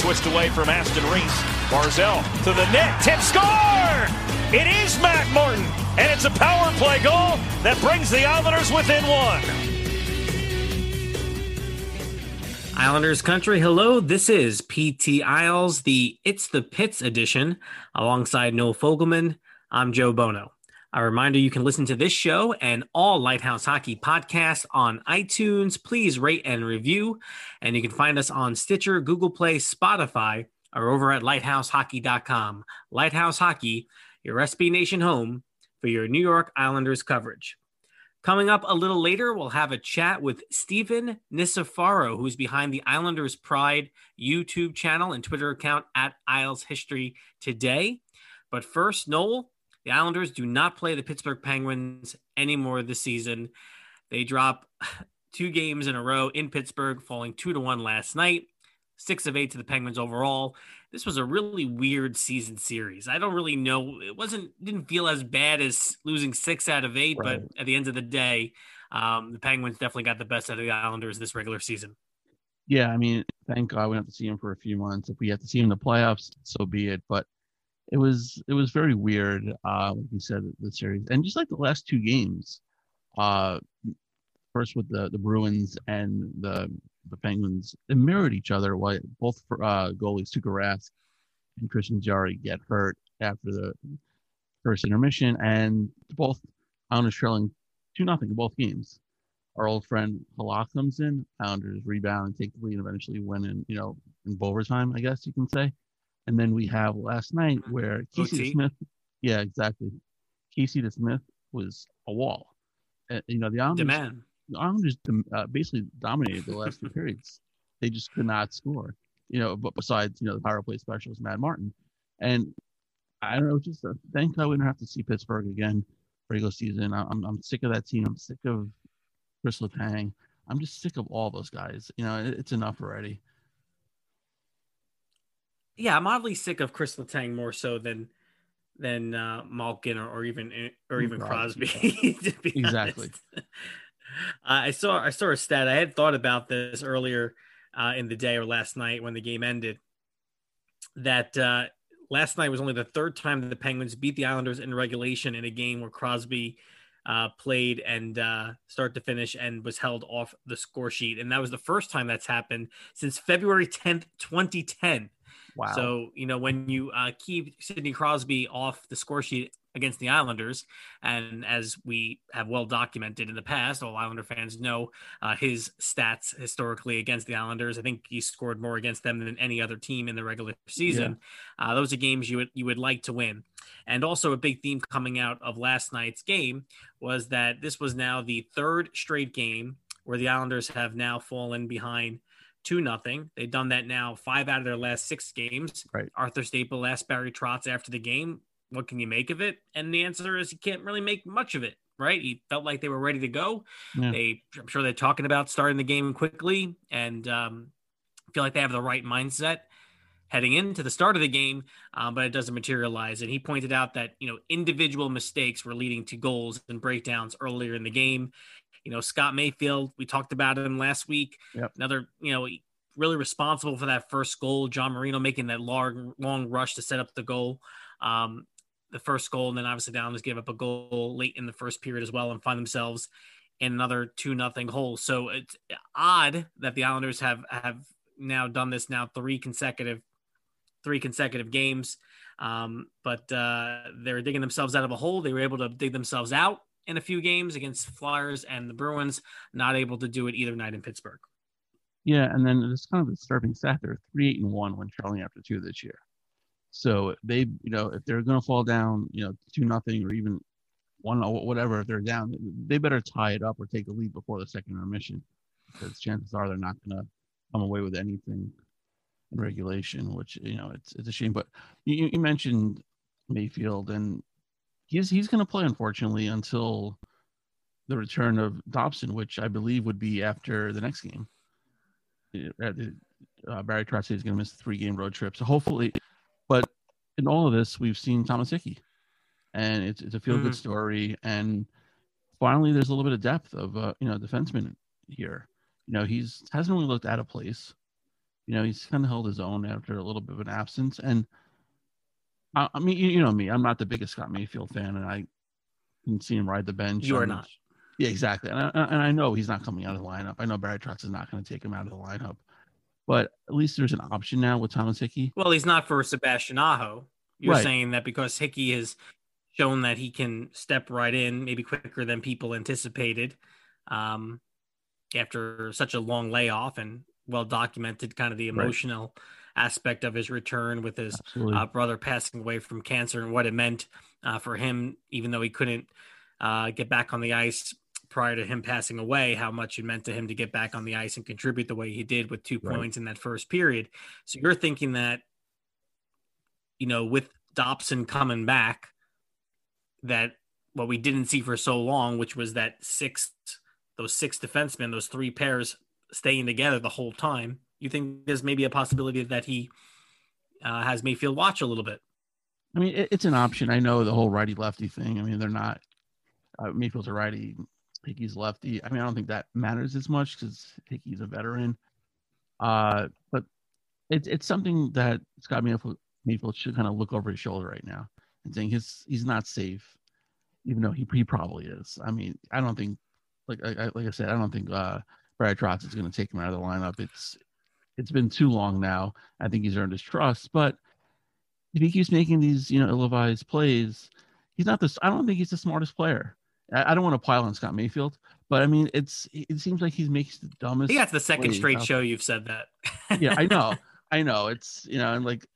Twist away from Aston Reese. Barzal to the net. Tip score! It is Matt Martin. And it's a power play goal that brings the Islanders within one. Islanders country, hello. This is PT Isles, the It's the Pits edition, alongside Noel Fogelman. I'm Joe Bono. A reminder you can listen to this show and all Lighthouse Hockey podcasts on iTunes. Please rate and review. And you can find us on Stitcher, Google Play, Spotify, or over at lighthousehockey.com. Lighthouse Hockey, your SB Nation home for your New York Islanders coverage. Coming up a little later, we'll have a chat with Stephen Nisifaro, who's behind the Islanders Pride YouTube channel and Twitter account at Isles History Today. But first, Noel, the Islanders do not play the Pittsburgh Penguins anymore this season. They drop two games in a row in Pittsburgh, falling two to one last night, six of eight to the Penguins overall. This was a really weird season series. I don't really know. It wasn't didn't feel as bad as losing six out of eight, Right. but at the end of the day, um, the Penguins definitely got the best out of the Islanders this regular season. Yeah, I mean, thank God we don't have to see him for a few months. If we have to see him in the playoffs, so be it. But it was it was very weird, uh, like you said, the series, and just like the last two games, uh, first with the the Bruins and the the Penguins, they mirrored each other. While both uh, goalies, Tuukka Rask and Tristan Jarry, get hurt after the first intermission, and both Islanders trailing two nothing in both games our old friend Halak comes in, Islanders rebound and take the lead and eventually win in, you know, in overtime, I guess you can say. And then we have last night where Casey. Smith, yeah, exactly. Casey DeSmith was a wall. Uh, you know, the Islanders, Demand. the Islanders uh, basically dominated the last two periods. They just could not score, you know, but besides, you know, the power play specialist, Matt Martin. And I don't know, just uh, thank God we don't have to see Pittsburgh again regular season. I- I'm, I'm sick of that team. I'm sick of Chris Letang. I'm just sick of all those guys. You know, it, it's enough already. Yeah, I'm oddly sick of Chris Letang more so than than uh, Malkin or, or even or even Crosby, Crosby. to be Exactly. Uh, I saw I saw a stat. I had thought about this earlier uh, in the day or last night when the game ended. That uh, last night was only the third time that the Penguins beat the Islanders in regulation in a game where Crosby uh, played and uh, start to finish and was held off the score sheet, and that was the first time that's happened since February 10th, 2010. Wow. So, you know, when you uh, keep Sidney Crosby off the score sheet against the Islanders. And as we have well documented in the past, all Islander fans know uh, his stats historically against the Islanders. I think he scored more against them than any other team in the regular season. Yeah. Uh, those are games you would you would like to win. And also a big theme coming out of last night's game was that this was now the third straight game where the Islanders have now fallen behind two nothing. They've done that now five out of their last six games. Right. Arthur Staple asked Barry Trotz after the game, "What can you make of it?" And the answer is, he can't really make much of it. Right? He felt like they were ready to go. Yeah. They, I'm sure they're talking about starting the game quickly, and um, feel like they have the right mindset heading into the start of the game, um, but it doesn't materialize. And he pointed out that you know individual mistakes were leading to goals and breakdowns earlier in the game. You know, Scott Mayfield, we talked about him last week. Yep. Another, you know, really responsible for that first goal. John Marino making that long, long rush to set up the goal. Um, the first goal, and then obviously the Islanders gave up a goal late in the first period as well and find themselves in another two nothing hole. So it's odd that the Islanders have have now done this now three consecutive three consecutive games. Um, but uh, they're digging themselves out of a hole. They were able to dig themselves out in a few games against Flyers and the Bruins, not able to do it either night in Pittsburgh. Yeah, and then it's kind of a disturbing stat. They're three eight and one when trailing after two this year. So they, you know, if they're going to fall down, you know, two nothing or even one whatever, if they're down, they better tie it up or take a lead before the second intermission, because chances are they're not going to come away with anything in regulation. Which you know, it's it's a shame. But you, you mentioned Mayfield, and he's he's going to play unfortunately until the return of Dobson, which I believe would be after the next game. Uh, Barry Trotz is going to miss a three game road trip, so hopefully. But in all of this, we've seen Thomas Hickey, and it's it's a feel good mm-hmm. story. And finally, there's a little bit of depth of uh, you know defenseman here. You know, he's hasn't really looked out of place. You know, he's kind of held his own after a little bit of an absence, and I, I mean, you, you, know me, I'm not the biggest Scott Mayfield fan, and I can see him ride the bench. You are not. Yeah, exactly. And I, and I know he's not coming out of the lineup. I know Barry Trotz is not going to take him out of the lineup, but at least there's an option now with Thomas Hickey. Well, he's not for Sebastian Aho. You're right. saying that because Hickey has shown that he can step right in, maybe quicker than people anticipated, um, after such a long layoff and well documented, kind of the emotional. Right aspect of his return with his uh, brother passing away from cancer and what it meant uh, for him, even though he couldn't uh, get back on the ice prior to him passing away, how much it meant to him to get back on the ice and contribute the way he did with two right. points in that first period. So you're thinking that, you know, with Dobson coming back, that what we didn't see for so long, which was that six, those six defensemen, those three pairs staying together the whole time you think there's maybe a possibility that he uh, has Mayfield watch a little bit? I mean, it, it's an option. I know the whole righty lefty thing. I mean, they're not uh, Mayfield's a righty, Hickey's lefty. I mean, I don't think that matters as much because Hickey's a veteran. Uh, but it's it's something that Scott Mayfield, Mayfield should kind of look over his shoulder right now and saying his he's not safe, even though he, he probably is. I mean, I don't think like I, like I said, I don't think uh, Brad Trotz is going to take him out of the lineup. It's it's been too long now. I think he's earned his trust, but if he keeps making these, you know, ill-advised plays, he's not this. I don't think he's the smartest player. I, I, don't want to pile on Scott Mayfield, but I mean, it's it seems like he's makes the dumbest. Yeah, it's the second straight show you've said that. yeah, I know, I know. It's you know, and like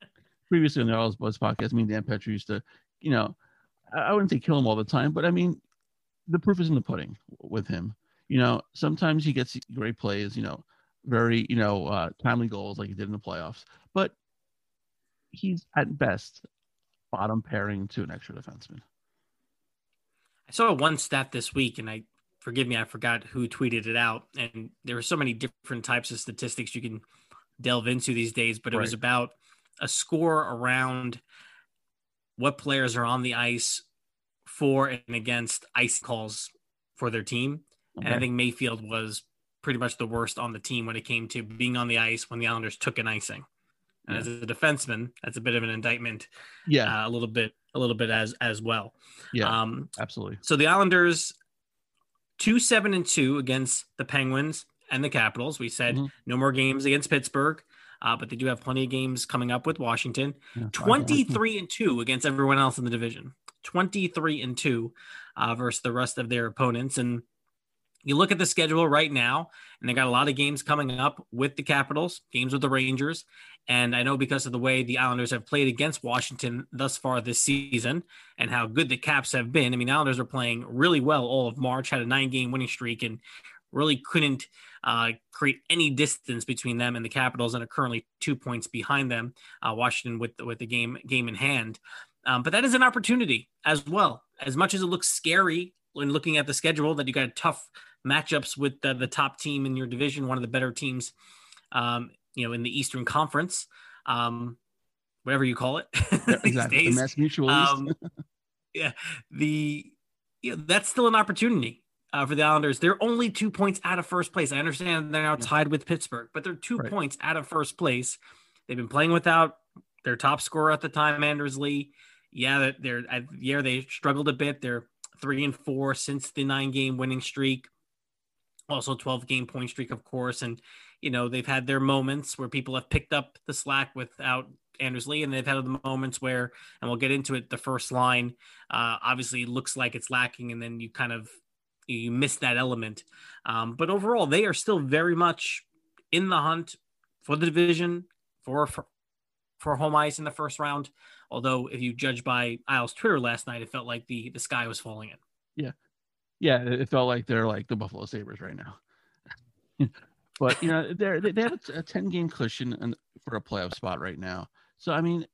previously on the All Buzz podcast, me and Dan Petry used to, you know, I wouldn't say kill him all the time, but I mean, the proof is in the pudding with him. You know, sometimes he gets great plays. You know, very, you know, uh, timely goals like he did in the playoffs. But he's at best bottom pairing to an extra defenseman. I saw one stat this week, and I forgive me, I forgot who tweeted it out. And there are so many different types of statistics you can delve into these days, but it right. was about a score around what players are on the ice for and against ice calls for their team. Okay. And I think Mayfield was pretty much the worst on the team when it came to being on the ice when the Islanders took an icing. And yeah. as a defenseman, that's a bit of an indictment. Yeah, uh, a little bit, a little bit as as well. Yeah, um, absolutely. So the Islanders, two seven and two against the Penguins and the Capitals. We said mm-hmm. no more games against Pittsburgh, uh, but they do have plenty of games coming up with Washington. Yeah, Twenty three and two against everyone else in the division. 23 and 2 uh, versus the rest of their opponents. And you look at the schedule right now, and they got a lot of games coming up with the Capitals, games with the Rangers. And I know because of the way the Islanders have played against Washington thus far this season and how good the Caps have been. I mean, Islanders are playing really well all of March, had a nine game winning streak, and really couldn't uh, create any distance between them and the Capitals, and are currently two points behind them. Uh, Washington with with the game game in hand, um, but that is an opportunity as well. As much as it looks scary when looking at the schedule, that you got a tough matchups with the, the top team in your division, one of the better teams, um, you know, in the Eastern Conference, um, whatever you call it. Yeah, exactly. The Mass Mutual um, yeah, the you know, that's still an opportunity uh, for the Islanders. They're only two points out of first place. I understand they're now tied with Pittsburgh, but they're two right. points out of first place. They've been playing without their top scorer at the time, Anders Lee. Yeah, they're yeah they struggled a bit. They're three and four since the nine game winning streak also 12 game point streak, of course. And, you know, they've had their moments where people have picked up the slack without Anders Lee, and they've had the moments where, and we'll get into it, the first line uh, obviously looks like it's lacking, and then you kind of you miss that element. Um, but overall, they are still very much in the hunt for the division for, for for home ice in the first round. Although, if you judge by Isles Twitter last night, it felt like the the sky was falling in. Yeah, yeah, it felt like they're like the Buffalo Sabres right now. but you know, they're they have a, 10 game cushion for a playoff spot right now. So I mean,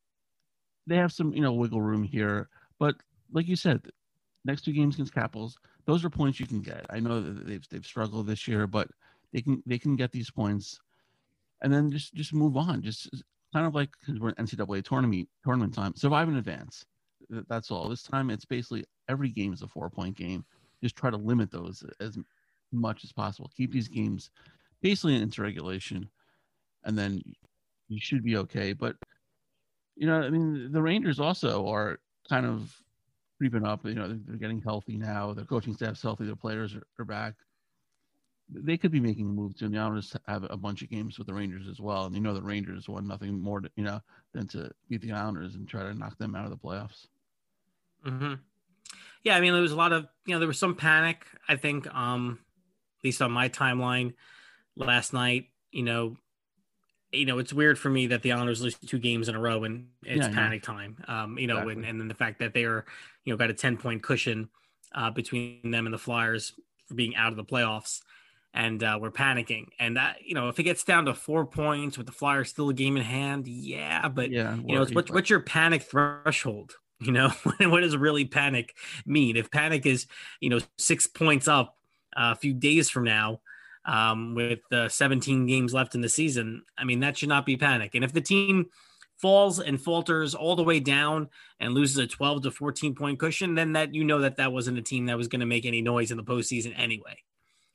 they have some you know wiggle room here. But like you said, next two games against Capitals, those are points you can get. I know that they've they've struggled this year, but they can they can get these points, and then just just move on. Just kind of like because we're NCAA tournament tournament time, survive in advance. That's all. This time it's basically every game is a four point game just try to limit those as much as possible. Keep these games basically into regulation, and then you should be okay. But you know, I mean, the Rangers also are kind of creeping up. You know, they're getting healthy now. Their coaching staff's healthy. Their players are, are back. They could be making a move too. And the Islanders have a bunch of games with the Rangers as well. And you know, the Rangers want nothing more, to, you know, than to beat the Islanders and try to knock them out of the playoffs. Mm-hmm yeah, I mean, there was a lot of, you know, there was some panic, I think, um, at least on my timeline last night, you know, you know, it's weird for me that the Islanders lose two games in a row and it's yeah, panic yeah. time. Um, you know, exactly. and, and then the fact that they are, you know, got a 10 point cushion uh, between them and the Flyers for being out of the playoffs. And uh, we're panicking. And that, you know, if it gets down to four points with the Flyers still a game in hand, yeah, but, yeah, you know, what's, what's your panic threshold? You know, what does really panic mean? If panic is, you know, six points up uh, a few days from now, um, with uh, 17 games left in the season, I mean, that should not be panic. And if the team falls and falters all the way down and loses a 12 to 14 point cushion, then that you know that that wasn't a team that was going to make any noise in the postseason anyway.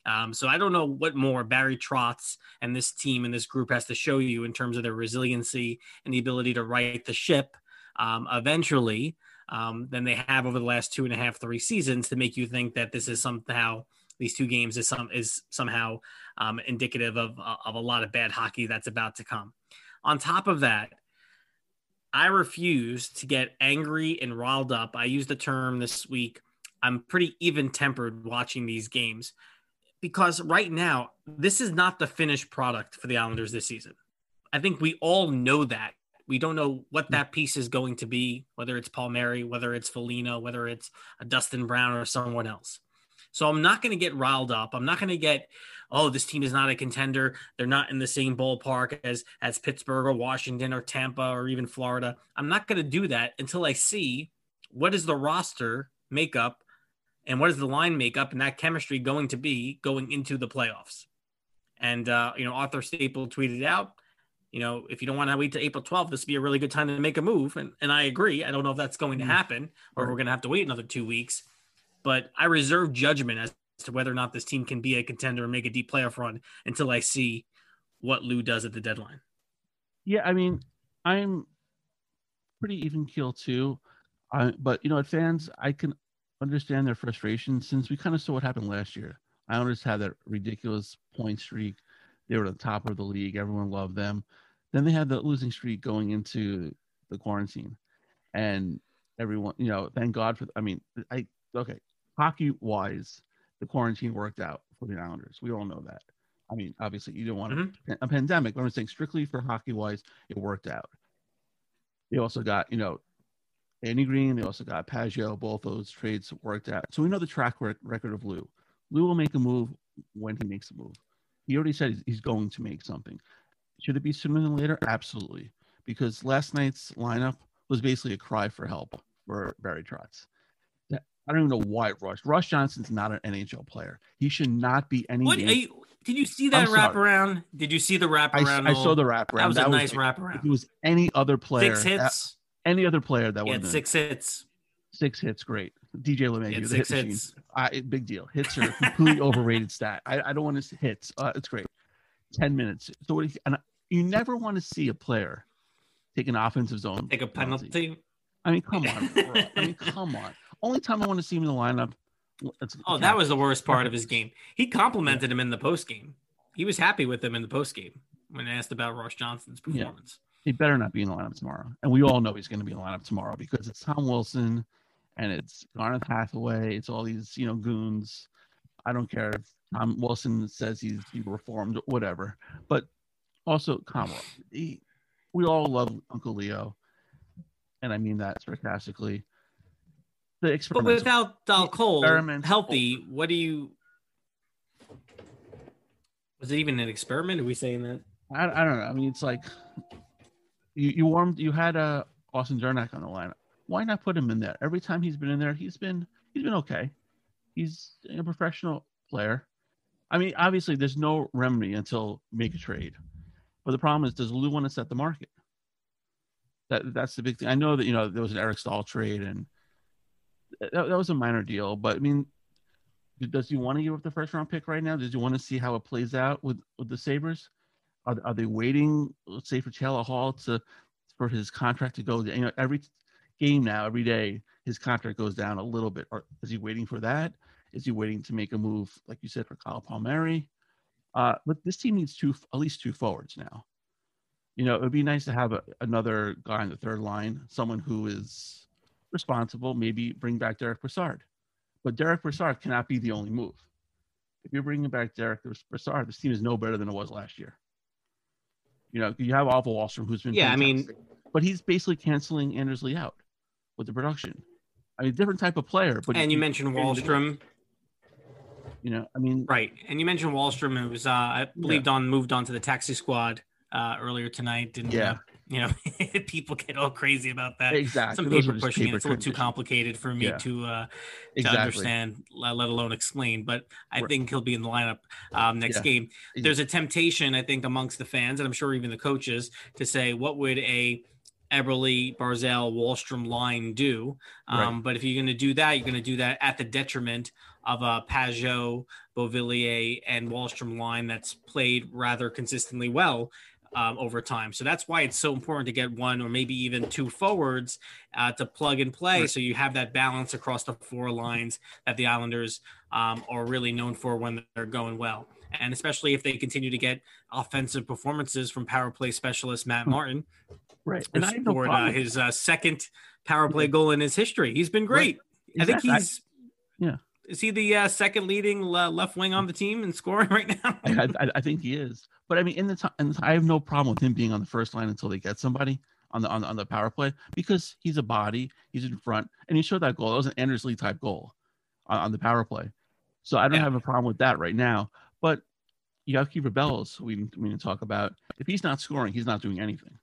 Um, so I don't know what more Barry Trotz and this team and this group has to show you in terms of their resiliency and the ability to right the ship um, eventually um, than they have over the last two and a half, three seasons to make you think that this is somehow these two games is some is somehow um, indicative of of a lot of bad hockey that's about to come. On top of that, I refuse to get angry and riled up. I used the term this week. I'm pretty even tempered watching these games because right now this is not the finished product for the Islanders this season. I think we all know that we don't know what that piece is going to be, whether it's Palmieri, whether it's Foligno, whether it's a Dustin Brown or someone else. So I'm not going to get riled up. I'm not going to get, oh, this team is not a contender. They're not in the same ballpark as as Pittsburgh or Washington or Tampa or even Florida. I'm not going to do that until I see what is the roster makeup and what is the line makeup and that chemistry going to be going into the playoffs. And uh, you know, Arthur Staple tweeted out you know, if you don't want to wait to April 12th, this would be a really good time to make a move. And, and I agree. I don't know if that's going to mm. happen or right. we're going to have to wait another two weeks. But I reserve judgment as to whether or not this team can be a contender and make a deep playoff run until I see what Lou does at the deadline. Yeah, I mean, I'm pretty even keel too. I, but you know, at fans, I can understand their frustration since we kind of saw what happened last year. Islanders had that ridiculous point streak they were the top of the league. Everyone loved them. Then they had the losing streak going into the quarantine, and everyone, you know, thank God for. I mean, I okay, hockey wise, the quarantine worked out for the Islanders. We all know that. I mean, obviously, you don't want mm-hmm. a, a pandemic, but I'm saying strictly for hockey wise, it worked out. They also got, you know, Andy Greene. They also got Pageau. Both those trades worked out. So we know the track record of Lou. Lou will make a move when he makes a move. He already said he's going to make something. Should it be sooner than later? Absolutely. Because last night's lineup was basically a cry for help for Barry Trotz. I don't even know why Rush. Rush Johnston's not an NHL player. He should not be any. What you, did you see that wraparound? Did you see the wraparound? I, I saw the wraparound. That was that a was, nice wraparound. If it was any other player, six hits. That, any other player that would six hits. Six hits, great. DJ LeMahieu, the six hit hits. machine. big deal. Hits are completely overrated stat. I, I don't want to hits. Uh, it's great. Ten minutes. So what? You, and you never want to see a player take an offensive zone. Take a penalty. penalty. I mean, come on. Bro. I mean, come on. Only time I want to see him in the lineup. oh, that was the worst part of his game. He complimented yeah. him in the post game. He was happy with him in the post game when asked about Ross Johnston's performance. Yeah. He better not be in the lineup tomorrow. And we all know he's going to be in the lineup tomorrow because it's Tom Wilson and it's Garnet Hathaway. It's all these, you know, goons. I don't care if Tom Wilson says he's he reformed, whatever. But also, Komarov. He, we all love Uncle Leo. And I mean that sarcastically the But without Dal Colle healthy, what do you? Was it even an experiment? Are we saying that? I, I don't know. I mean, it's like you, you warmed. You had uh, Austin Czarnik on the line. Why not put him in there? Every time he's been in there, he's been he's been okay. He's a professional player. I mean, obviously, there's no remedy until make a trade. But the problem is, does Lou want to set the market? That that's the big thing. I know that you know there was an Eric Staal trade and that, that was a minor deal, but I mean, does he want to give up the first round pick right now? Does he want to see how it plays out with with the Sabres? Are, are they waiting, let's say, for Taylor Hall to for his contract to go? You know, every game now, every day, his contract goes down a little bit. Or is he waiting for that? Is he waiting to make a move, like you said, for Kyle Palmieri? Uh, but this team needs two, at least two forwards now. You know, it would be nice to have a, another guy on the third line, someone who is responsible, maybe bring back Derek Brassard. But Derek Brassard cannot be the only move. If you're bringing back Derek Brassard, this team is no better than it was last year. You know, you have Oliver Wahlstrom, who's been yeah, fantastic, I mean, but he's basically canceling Anders Lee out with the production. I mean, different type of player. But and you mentioned Wahlstrom. You know, I mean, right? And you mentioned Wahlstrom, who was, uh, I believe, yeah. on moved on to the taxi squad uh, earlier tonight, and yeah. Uh, you know, people get all crazy about that. Exactly. Some paper pushing it. It's a little too complicated for me yeah. to uh, to exactly. understand, let alone explain. But I right. think he'll be in the lineup um, next yeah. game. There's a temptation, I think, amongst the fans, and I'm sure even the coaches, to say, what would a Eberle, Barzal, Wahlstrom line do? Um, right. But if you're going to do that, you're going to do that at the detriment of a Pageau, Beauvillier, and Wahlstrom line that's played rather consistently well um, over time. So that's why it's so important to get one or maybe even two forwards uh, to plug and play. Right. So you have that balance across the four lines that the Islanders um, are really known for when they're going well. And especially if they continue to get offensive performances from power play specialist Matt hmm. Martin, right? And I scored uh, his uh, second power play goal in his history. He's been great. Right. I think he's yeah. Is he the uh, second leading left wing on the team and scoring right now? I, I, I, think he is. But I mean, in the time, I have no problem with him being on the first line until they get somebody on the on, on the power play because he's a body, he's in front, and he showed that goal. That was an Anders Lee type goal on, on the power play. So I don't yeah. have a problem with that right now. But you have Kieffer Bellows, we we need to talk about. If he's not scoring, he's not doing anything.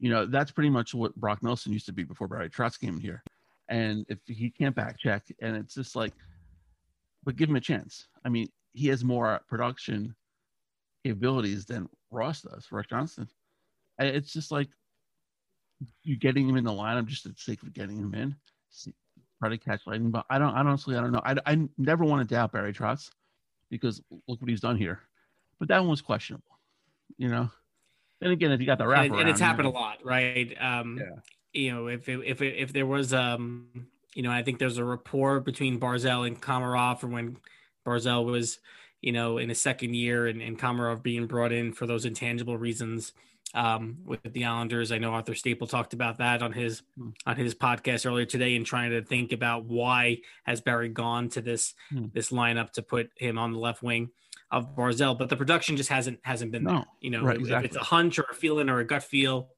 You know, that's pretty much what Brock Nelson used to be before Barry Trotz came in here. And if he can't back check, and it's just like but give him a chance. I mean, he has more production capabilities than Ross does, Ross Johnston. It's just like you getting him in the lineup just for the sake of getting him in, try to catch lightning. But I don't, I honestly, I don't know. I, I never want to doubt Barry Trotz because look what he's done here. But that one was questionable, you know. And again, if you got the wrap, and, and, it's happened a lot, right? Um, yeah. You know, if it, if it, if there was um you know, I think there's a rapport between Barzal and Komarov from when Barzal was, you know, in his second year and, and Komarov being brought in for those intangible reasons um, with the Islanders. I know Arthur Staple talked about that on his Hmm. on his podcast earlier today, and trying to think about why has Barry gone to this Hmm. this lineup to put him on the left wing of Barzal, but the production just hasn't hasn't been No. there. You know, Right, if, exactly. if it's a hunch or a feeling or a gut feel,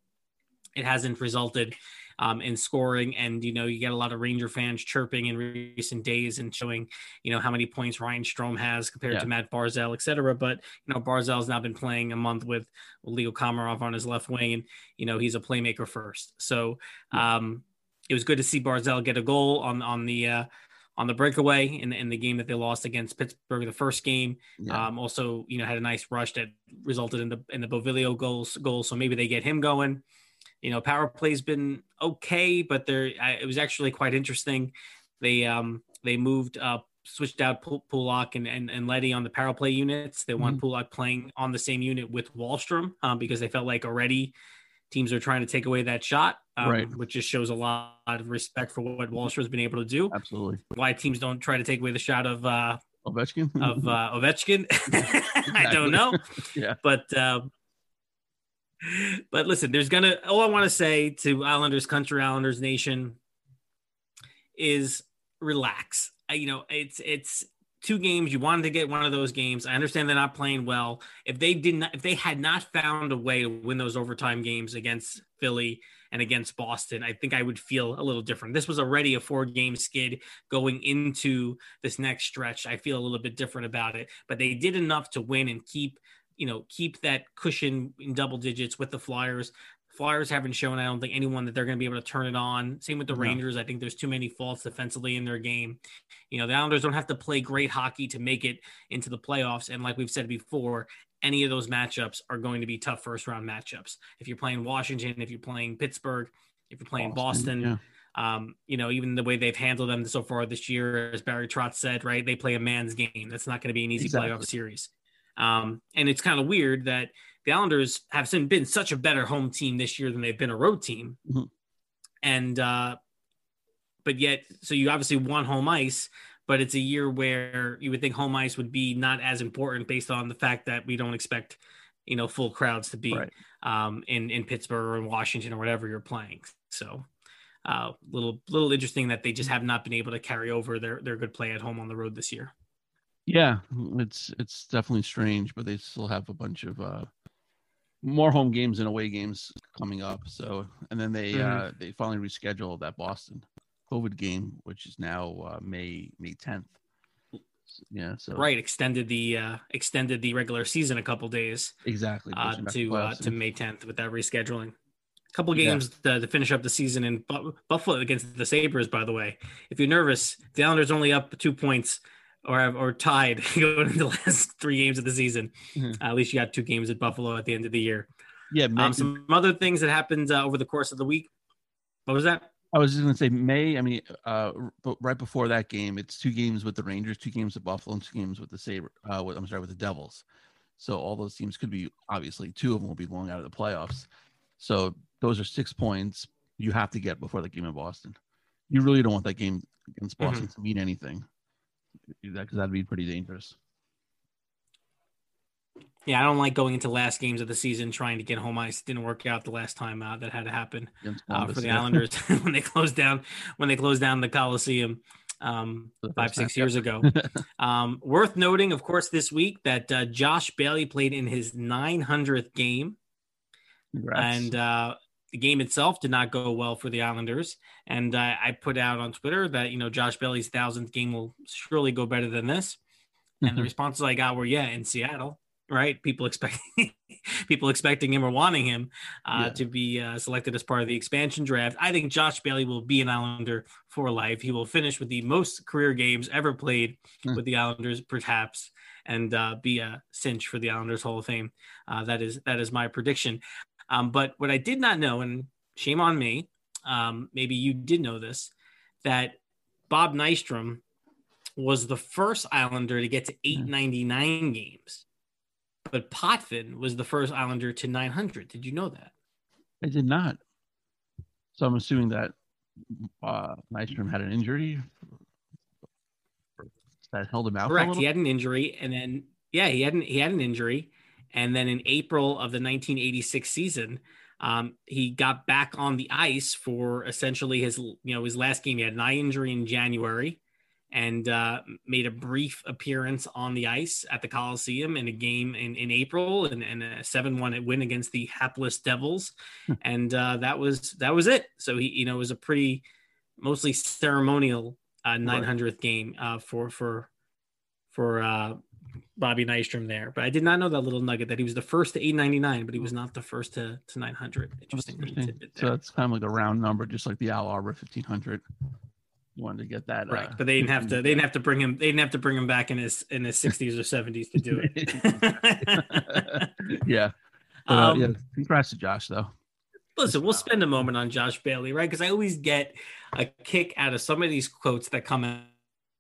it hasn't resulted um, in scoring. And you know, you get a lot of Ranger fans chirping in recent days and showing you know how many points Ryan Strome has compared Yeah. to Matt Barzal, et cetera. But you know, Barzal's now been playing a month with Leo Komarov on his left wing, and you know he's a playmaker first. So um, it was good to see Barzal get a goal on on the uh, on the breakaway in, in the game that they lost against Pittsburgh the first game. Yeah. Um, also, you know, had a nice rush that resulted in the in the Beauvillier goals goal. So maybe they get him going. You know, power play's been okay, but there it was actually quite interesting. They um they moved up. Switched out Pul- Pulock and, and, and Leddy on the power play units. They want Pulock playing on the same unit with Wahlstrom um, because they felt like already teams are trying to take away that shot, um, Right. which just shows a lot of respect for what Wahlstrom's been able to do. Absolutely. Why teams don't try to take away the shot of uh, Ovechkin. of uh, Ovechkin, I don't know. yeah. But um, but listen, there's gonna all I want to say to Islanders country, Islanders nation is relax. You know, it's it's two games. You wanted to get one of those games. I understand they're not playing well. If they did not, if they had not found a way to win those overtime games against Philly and against Boston, I think I would feel a little different. This was already a four game skid going into this next stretch. I feel a little bit different about it, but they did enough to win and keep, you know, keep that cushion in double digits with the Flyers. Flyers haven't shown, I don't think, anyone that they're going to be able to turn it on. Same with the No. Rangers. I think there's too many faults defensively in their game. You know, the Islanders don't have to play great hockey to make it into the playoffs. And like we've said before, any of those matchups are going to be tough first round matchups. If you're playing Washington, if you're playing Pittsburgh, if you're playing Boston, yeah. um, you know, even the way they've handled them so far this year, as Barry Trotz said, right? They play a man's game. That's not going to be an easy Exactly. playoff series. Um, and it's kind of weird that the Islanders have been- such a better home team this year than they've been a road team. Mhm. And, uh, but yet, so you obviously want home ice, but it's a year where you would think home ice would be not as important based on the fact that we don't expect, you know, full crowds to be Right. um, in in Pittsburgh or in Washington or whatever you're playing. So, uh, little little interesting that they just have not been able to carry over their their good play at home on the road this year. Yeah, it's it's definitely strange, but they still have a bunch of uh more home games and away games coming up. So, and then they Mhm. uh they finally rescheduled that Boston COVID game, which is now uh, May May 10th. Yeah, so Right, extended the uh, extended the regular season a couple days exactly uh, to uh, to May 10th with that rescheduling. A couple Yeah. games to, to finish up the season in Bu- Buffalo against the Sabres. By the way, if you're nervous, the Islanders only up two points or or tied going into the last three games of the season. Mhm. at least you got two games at Buffalo at the end of the year. yeah, May, Um, some other things that happened uh, over the course of the week. What was that? I was just gonna say May. I mean, uh, but right before that game, it's two games with the Rangers, two games with Buffalo, and two games with the Saber. Uh, with, I'm sorry, with the Devils. So all those teams could be obviously two of them will be going out of the playoffs. So those are six points you have to get before the game in Boston. You really don't want that game against Boston to mean anything, because that'd be pretty dangerous. Yeah, I don't like going into last games of the season trying to get home ice. Didn't work out the last time uh, that had to happen uh, for the. Islanders when they closed down when they closed down the Coliseum um, five six years ago. um, worth noting, of course, this week that uh, Josh Bailey played in his 900th game, Congrats. and uh, the game itself did not go well for the Islanders. And uh, I put out on Twitter that you know Josh Bailey's thousandth game will surely go better than this. And the responses I got were, "Yeah, in Seattle." Right, people expecting people expecting him or wanting him uh, Yeah. to be uh, selected as part of the expansion draft. I think Josh Bailey will be an Islander for life. He will finish with the most career games ever played Hmm. with the Islanders, perhaps, and uh, be a cinch for the Islanders Hall of Fame. Uh, that is that is my prediction. Um, but what I did not know, and shame on me, um, maybe you did know this, that Bob Nystrom was the first Islander to get to 899 games, but Potvin was the first Islander to 900. Did you know that? I did not. So I'm assuming that uh, Nystrom had an injury that held him out. Correct. He had an injury, and then yeah, he had an, he had an injury, And then in April of the 1986 season, um, he got back on the ice for essentially his, you know, his last game. He had an eye injury in January and uh, made a brief appearance on the ice at the Coliseum in a game in, in April and, and a 7-1 win against the hapless Devils. and uh, that was, that was it. So he, you know, it was a pretty mostly ceremonial uh, 900th right. game uh, for, for, for uh, Bobby Nystrom there. But I did not know that little nugget that he was the first to 899, but he was not the first to, to 900. Interesting. interesting. So that's kind of like a round number, just like the Al Arbour 1500. You wanted to get that right, uh, but they didn't have to. They didn't have to bring him. They didn't have to bring him back in his in his 60s or 70s to do it. yeah. But, uh, um, yeah. Congrats to Josh, though. Listen, we'll spend a moment on Josh Bailey, right? Because I always get a kick out of some of these quotes that come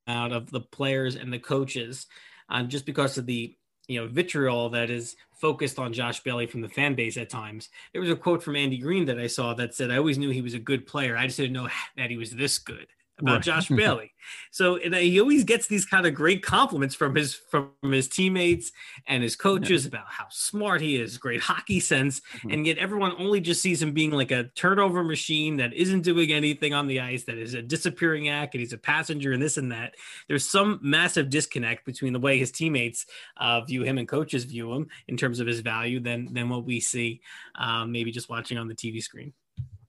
out of the players and the coaches um, just because of the you know vitriol that is focused on Josh Bailey from the fan base at times. There was a quote from Andy Greene that I saw that said, "I always knew he was a good player. I just didn't know that he was this good." About right. Josh Bailey. So he always gets these kind of great compliments from his from his teammates and his coaches yeah. about how smart he is, great hockey sense, mm-hmm. and yet everyone only just sees him being like a turnover machine that isn't doing anything on the ice, that is a disappearing act, and he's a passenger and this and that. There's some massive disconnect between the way his teammates uh, view him and coaches view him in terms of his value than than what we see um, maybe just watching on the TV screen.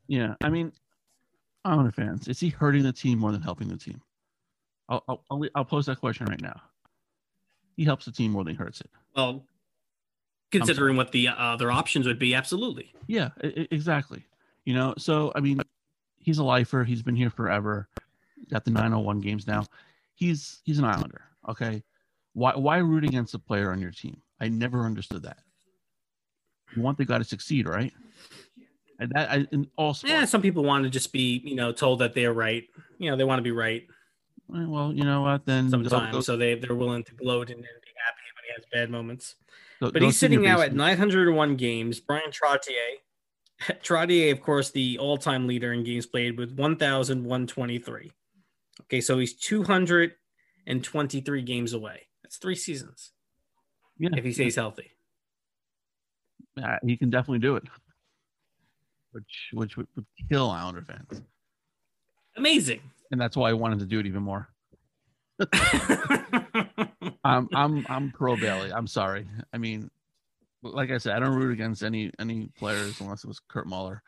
Yeah, I mean, Islander fans, is he hurting the team more than helping the team? I'll, I'll, I'll, I'll pose that question right now. He helps the team more than he hurts it. Well, considering what the other options would be, absolutely. Yeah, exactly. You know, so I mean, he's a lifer. He's been here forever. Got the 901 games now. He's he's an Islander. Okay, why why root against a player on your team? I never understood that. You want the guy to succeed, right? And that I, in all sports. Yeah, some people want to just be, you know, told that they're right. You know, they want to be right. Well, you know what? Then sometimes, so they they're willing to gloat and, and be happy when he has bad moments. But he's sitting now at 901 games. Bryan Trottier, Trottier, of course, the all-time leader in games played with 1,123. Okay, so he's 223 games away. That's three seasons. Yeah, if he stays healthy. Uh, he can definitely do it which which would, would kill Islander fans. Amazing. And that's why I wanted to do it even more. I'm I'm I'm pro Bailey. I'm sorry. I mean, like I said, I don't root against any any players unless it was Kirk Muller.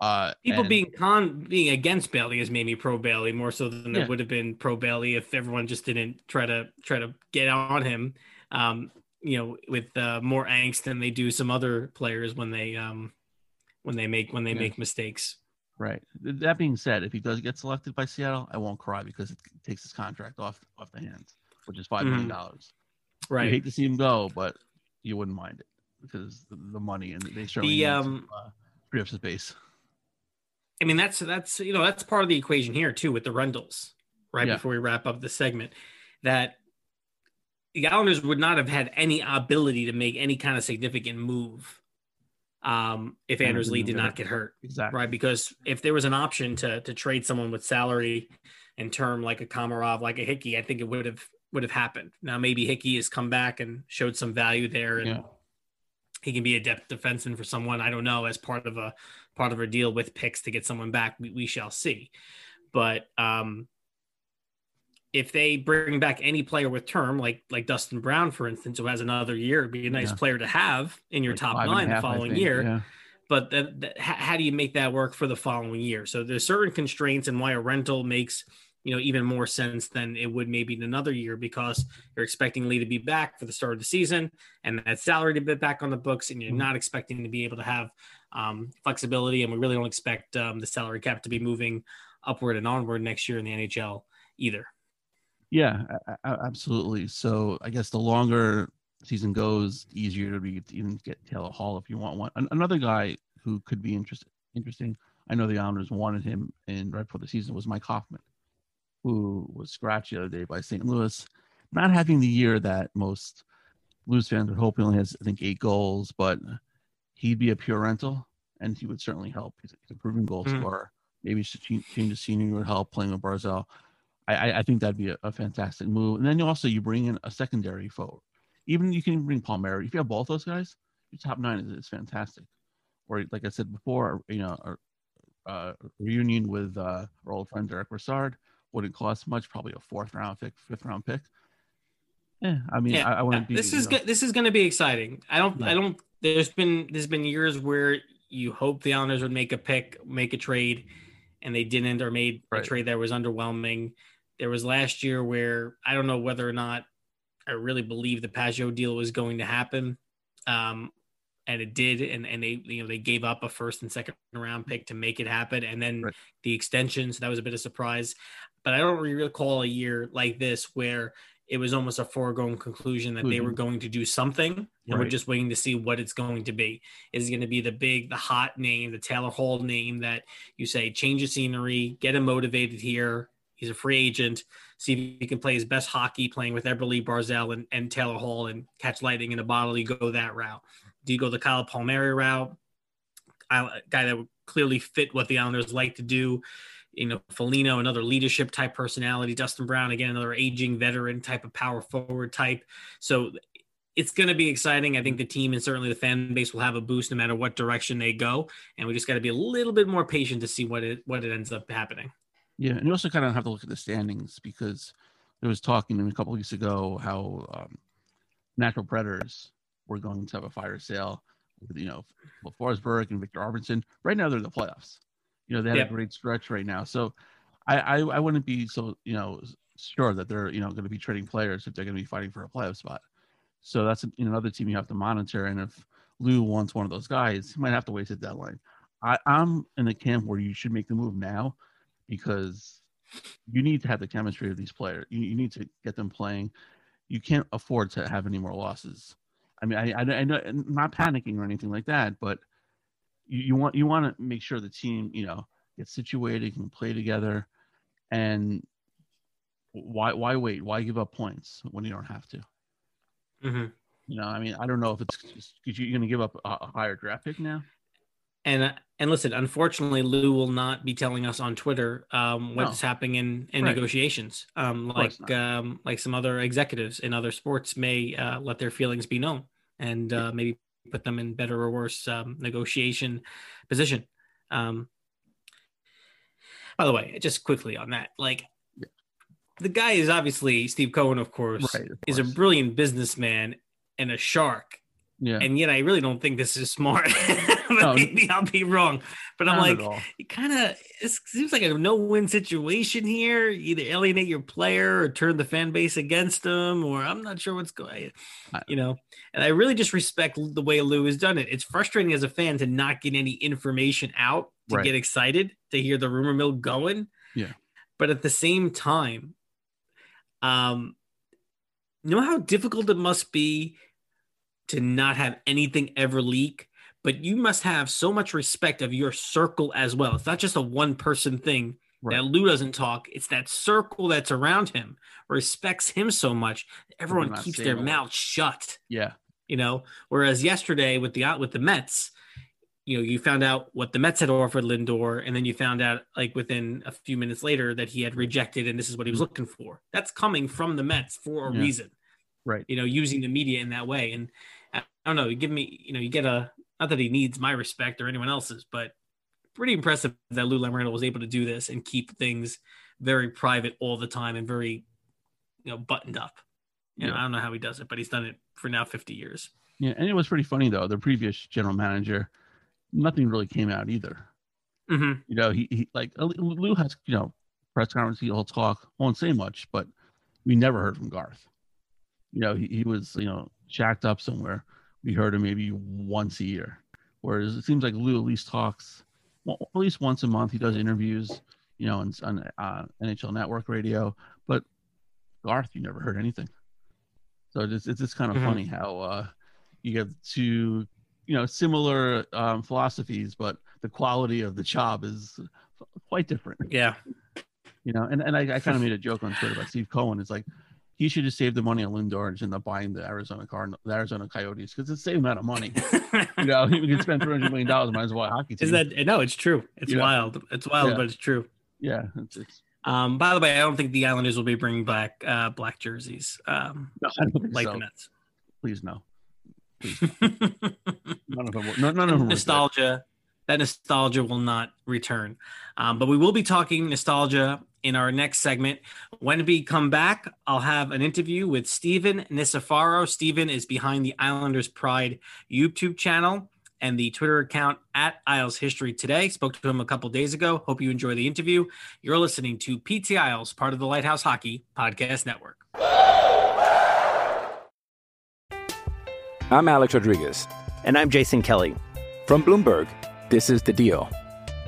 Uh, People and, being con being against Bailey has made me pro Bailey more so than yeah. it would have been pro Bailey if everyone just didn't try to try to get on him. Um, you know, with uh, more angst than they do some other players when they um when they make when they yeah. make mistakes. Right. That being said, if he does get selected by Seattle, I won't cry because it takes his contract off off the hands, which is five million mm-hmm. dollars. Mm-hmm. Right. You hate to see him go, but you wouldn't mind it because the, the money and they certainly the, um, to, uh, free up space. I mean, that's that's you know that's part of the equation here too with the Rendels. Right yeah. before we wrap up the segment, that the Islanders would not have had any ability to make any kind of significant move um, if Anders Lee did not get hurt. Exactly. Right. Because if there was an option to to trade someone with salary and term like a Komarov, like a Hickey, I think it would have would have happened. Now maybe Hickey has come back and showed some value there and yeah. he can be a depth defenseman for someone. I don't know, as part of a part of a deal with picks to get someone back. We, we shall see. But um if they bring back any player with term, like like Dustin Brown, for instance, who has another year, it'd be a nice yeah. player to have in your like top nine the following year. Yeah. But how do you make that work for the following year? So there's certain constraints and why a rental makes you know even more sense than it would maybe in another year because you're expecting Lee to be back for the start of the season and that salary to be back on the books, and you're mm-hmm. not expecting to be able to have um, flexibility, and we really don't expect um, the salary cap to be moving upward and onward next year in the NHL either. Yeah, absolutely. So I guess the longer season goes, easier to be to even get Taylor Hall if you want one. Another guy who could be interest, interesting. I know the Islanders wanted him in right before the season was Mike Hoffman, who was scratched the other day by St. Louis, not having the year that most Blues fans would hope. He only has I think eight goals, but he'd be a pure rental, and he would certainly help. He's a proven goal mm-hmm. scorer. Maybe change the senior would help playing with Barzal. I, I think that'd be a, a, fantastic move. And then you also you bring in a secondary forward. even you can bring Palmieri. If you have both those guys, your top nine is, is fantastic. Or like I said before, you know, a, a reunion with uh, our old friend Derek Brassard wouldn't cost much, probably a fourth round pick, fifth round pick. Yeah, I mean, Yeah, I, I wouldn't be. this is know, go- this is going to be exciting. I don't I don't. There's been there's been years where you hope the Islanders would make a pick, make a trade, and they didn't, or made a trade that was underwhelming. There was last year where I don't know whether or not I really believe the Pageau deal was going to happen, um, and it did, and and they you know they gave up a first and second round pick to make it happen, and then the extension. So that was a bit of surprise, but I don't really recall a year like this where it was almost a foregone conclusion that they were Mhm. going to do something and we're just waiting to see what it's going to be is it going to be the big the hot name the taylor hall name that you say change the scenery get him motivated here he's a free agent see if he can play his best hockey playing with Eberle Barzal and, and taylor hall and catch lightning in a bottle you go that route do you go the kyle palmieri route a guy that would clearly fit what the islanders like to do you know, Foligno, another leadership type personality. Dustin Brown, again, another aging veteran type of power forward type. So it's going to be exciting. I think the team and certainly the fan base will have a boost no matter what direction they go. And we just got to be a little bit more patient to see what it what it ends up happening. Yeah, and you also kind of have to look at the standings because there was talking a couple weeks ago how um, Nashville Predators were going to have a fire sale with you know Forsberg and Viktor Arvidsson. Right now they're in the playoffs. You know they had Yep. a great stretch right now, so I, I I wouldn't be so you know sure that they're you know going to be trading players if they're going to be fighting for a playoff spot. So that's another team you have to monitor. And if Lou wants one of those guys, he might have to wait a deadline. I, I'm in the camp where you should make the move now because you need to have the chemistry of these players. You, you need to get them playing. You can't afford to have any more losses. I mean, I, I, I know, I'm not panicking or anything like that, but you, you want you want to make sure the team, you know, gets situated, can play together, and why why wait? Why give up points when you don't have to? Mm-hmm. You know, I mean, I don't know if it's because you're going to give up a, a higher draft pick now. And uh, and listen, unfortunately, Lou will not be telling us on Twitter um, what's No. happening in, in Right. negotiations. Um, like um, like some other executives in other sports may uh, let their feelings be known and uh, maybe put them in better or worse um, negotiation position. Um, by the way, just quickly on that, like the guy is obviously Steve Cohen, of course, Right, of is a brilliant businessman and a shark. Yeah. And yet, I really don't think this is smart. maybe I'll be wrong. But I'm like, it kind of it seems like a no-win situation here. Either alienate your player or turn the fan base against them, or I'm not sure what's going. You know, and I really just respect the way Lou has done it. It's frustrating as a fan to not get any information out to Right. get excited to hear the rumor mill going. Yeah. But at the same time, um, you know how difficult it must be to not have anything ever leak, but you must have so much respect of your circle as well. It's not just a one person thing that Lou doesn't talk. It's that circle that's around him respects him so much. that Everyone keeps their lot. mouth shut. Yeah. You know, whereas yesterday with the uh, with the Mets, you know, you found out what the Mets had offered Lindor, and then you found out like within a few minutes later that he had rejected, and this is what he was looking for. That's coming from the Mets for a. Yeah. reason Right. you know, using the media in that way. And I I don't know, you give me, you know, you get a, not that he needs my respect or anyone else's, but pretty impressive that Lou Lamoriello was able to do this and keep things very private all the time and very, you know, buttoned up. You know, I don't know how he does it, but he's done it for now 50 years. Yeah, and it was pretty funny though. The previous general manager, nothing really came out either. Mm-hmm. You know, he, he like uh, Lou has you know press conference. He'll talk, won't say much, but we never heard from Garth. You know, he, he was you know shacked up somewhere. We heard him maybe once a year, whereas it seems like Lou at least talks well, at least once a month. He does interviews, you know, on, on uh, NHL Network Radio. But Garth, you never heard anything. So it's it's just kind of Mhm. funny how uh, you have two, you know, similar um, philosophies, but the quality of the job is quite different. Yeah. You know, and, and I, I kind of made a joke on Twitter about Steve Cohen. It's like he should just save the money on Lindor and just end up buying the Arizona Cardinal, the Arizona Coyotes because it's the same amount of money. you know, you could spend three hundred million dollars, might as well hockey team. Is that, no, it's true. It's Yeah. wild. It's wild, Yeah. but it's true. Yeah, it's, it's Um, by the way, I don't think the Islanders will be bringing back uh, black jerseys um, No, I don't think like so. the Mets. Please no. Please no. none of them. Will, none, none of them nostalgia. That nostalgia will not return. Um, but we will be talking nostalgia in our next segment. When we come back, I'll have an interview with Stephen Nicefaro. Stephen is behind the Islanders Pride YouTube channel and the Twitter account at Isles History Today. Spoke to him a couple days ago. Hope you enjoy the interview. You're listening to PT Isles, part of the Lighthouse Hockey Podcast Network. I'm Alex Rodriguez. And I'm Jason Kelly. From Bloomberg, this is The Deal.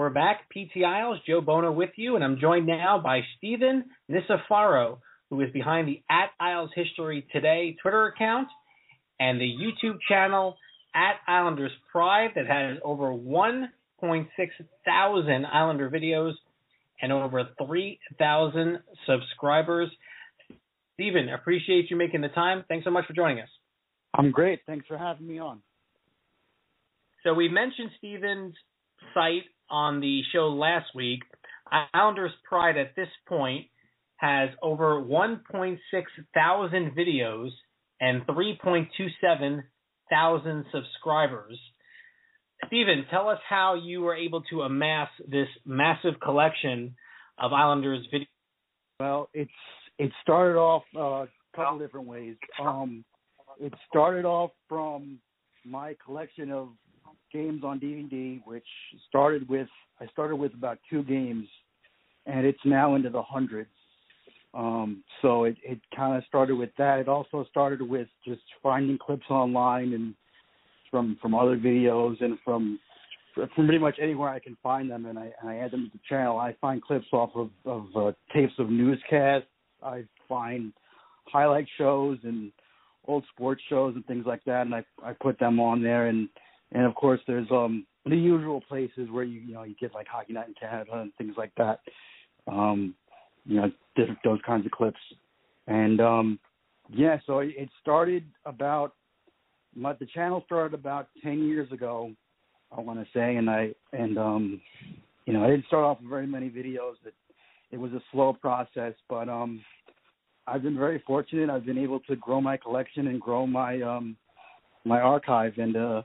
We're back. PT Isles, Joe Bono with you, and I'm joined now by Stephen Nicefaro, who is behind the at Isles History Today Twitter account and the YouTube channel at Islanders Pride that has over 1.6 thousand Islander videos and over 3,000 subscribers. Stephen, appreciate you making the time. Thanks so much for joining us. I'm great. Thanks for having me on. So we mentioned Stephen's site on the show last week. Islanders Pride at this point has over 1.6 thousand videos and 3.27 thousand subscribers. Steven, tell us how you were able to amass this massive collection of Islanders videos. Well, it's it started off uh, a couple different ways. Um, it started off from my collection of games on DVD, which started with I started with about two games, and it's now into the hundreds. Um, so it, it kind of started with that. It also started with just finding clips online and from from other videos and from from pretty much anywhere I can find them, and I, and I add them to the channel. I find clips off of, of uh, tapes of newscasts. I find highlight shows and old sports shows and things like that, and I I put them on there. And and of course, there's um the usual places where you you know you get like Hockey Night in Canada and things like that. Um, you know, those kinds of clips. And um, yeah, so it started about my, the channel started about ten years ago, I want to say, and I and um, you know I didn't start off with very many videos. That it was a slow process, but um, I've been very fortunate. I've been able to grow my collection and grow my um, my archive, and uh,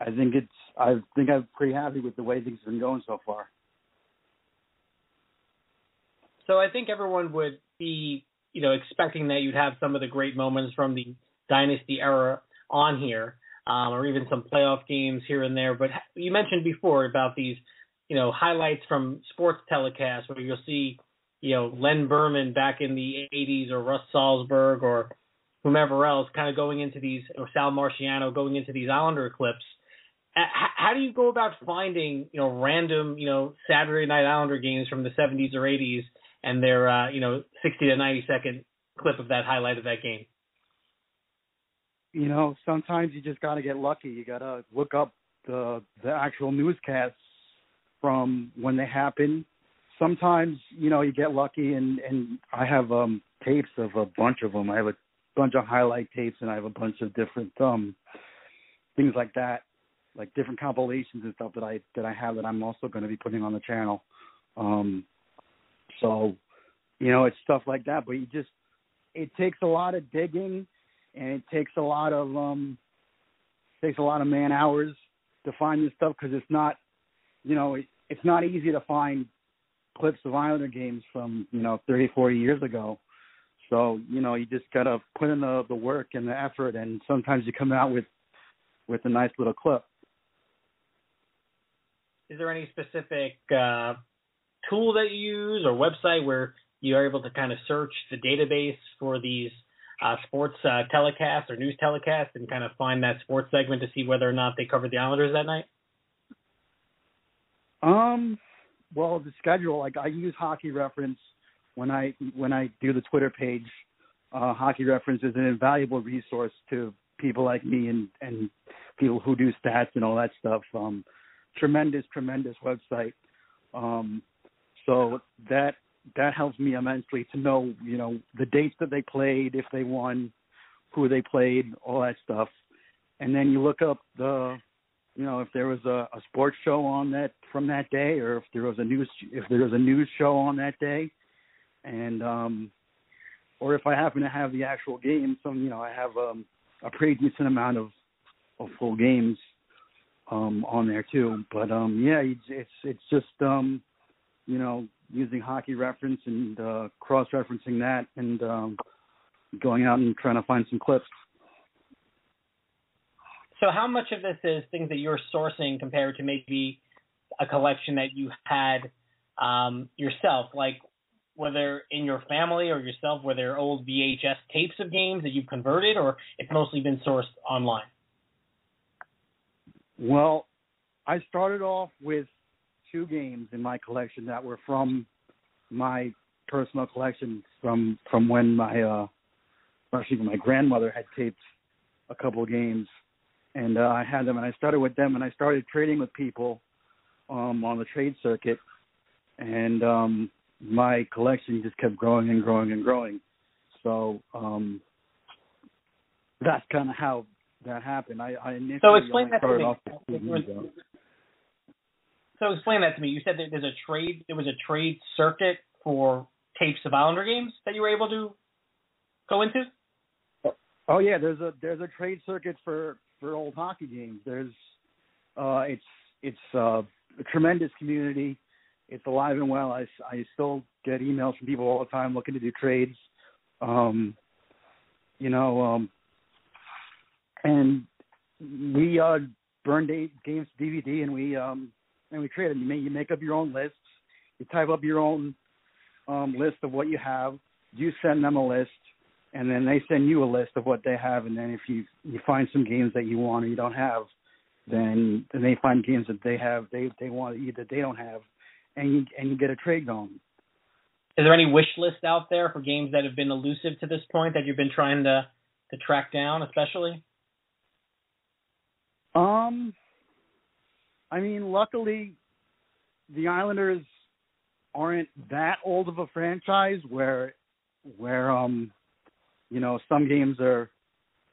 I think it's I think I'm pretty happy with the way things have been going so far. So I think everyone would be, you know, expecting that you'd have some of the great moments from the dynasty era on here, um, or even some playoff games here and there. But you mentioned before about these, you know, highlights from sports telecasts where you'll see, you know, Len Berman back in the '80s, or Russ Salzberg or whomever else, kind of going into these, or Sal Marciano going into these Islander clips. How do you go about finding, you know, random, you know, Saturday Night Islander games from the 70s or 80s and their uh, you know 60 to 90 second clip of that highlight of that game? You know, sometimes you just got to get lucky. You got to look up the the actual newscasts from when they happen. Sometimes you know you get lucky, and and I have um tapes of a bunch of them. I have a bunch of highlight tapes, and I have a bunch of different um things like that, like different compilations and stuff that I that I have that I'm also going to be putting on the channel. Um, so, you know, it's stuff like that. But you just, it takes a lot of digging, and it takes a lot of um, takes a lot of man hours to find this stuff because it's not, you know, it, it's not easy to find clips of Islander games from you know 30, 40 years ago. So you know, you just gotta put in the the work and the effort, and sometimes you come out with with a nice little clip. Is there any specific uh, tool that you use or website where you are able to kind of search the database for these uh, sports uh, telecasts or news telecasts and kind of find that sports segment to see whether or not they covered the Islanders that night? Um, well, the schedule, like I use Hockey Reference when I when I do the Twitter page. Uh, Hockey Reference is an invaluable resource to people like me and and people who do stats and all that stuff. Um, tremendous, tremendous website. Um, so that that helps me immensely to know, you know, the dates that they played, if they won, who they played, all that stuff. And then you look up the, you know, if there was a, a sports show on that from that day, or if there was a news if there was a news show on that day, and um, or if I happen to have the actual game, some you know I have um, a pretty decent amount of of full games um, on there too. But um, yeah, it's it's, just um, you know using hockey reference and uh, cross referencing that and um, going out and trying to find some clips. So how much of this is things that you're sourcing compared to maybe a collection that you had um, yourself, like whether in your family or yourself, were there old VHS tapes of games that you've converted, or it's mostly been sourced online? Well, I started off with two games in my collection that were from my personal collection from from when my uh actually my grandmother had taped a couple of games and uh, I had them and I started with them and I started trading with people um on the trade circuit and um my collection just kept growing and growing and growing. So um that's kind of how that happened. I, I initially so explain that to me. So explain that to me. You said that there's a trade. There was a trade circuit for tapes of Islander games that you were able to go into. Oh yeah, there's a there's a trade circuit for for old hockey games. There's uh it's it's uh, a tremendous community. It's alive and well. I I still get emails from people all the time looking to do trades. Um you know um and we uh burned eight games DVD and we um and we created you make you make up your own lists. You type up your own um list of what you have. You send them a list and then they send you a list of what they have and then if you you find some games that you want or you don't have then then they find games that they have they they want that they don't have and you and you get a trade going Is there any wish list out there for games that have been elusive to this point that you've been trying to to track down, especially? Um i mean luckily the islanders aren't that old of a franchise where where um you know some games are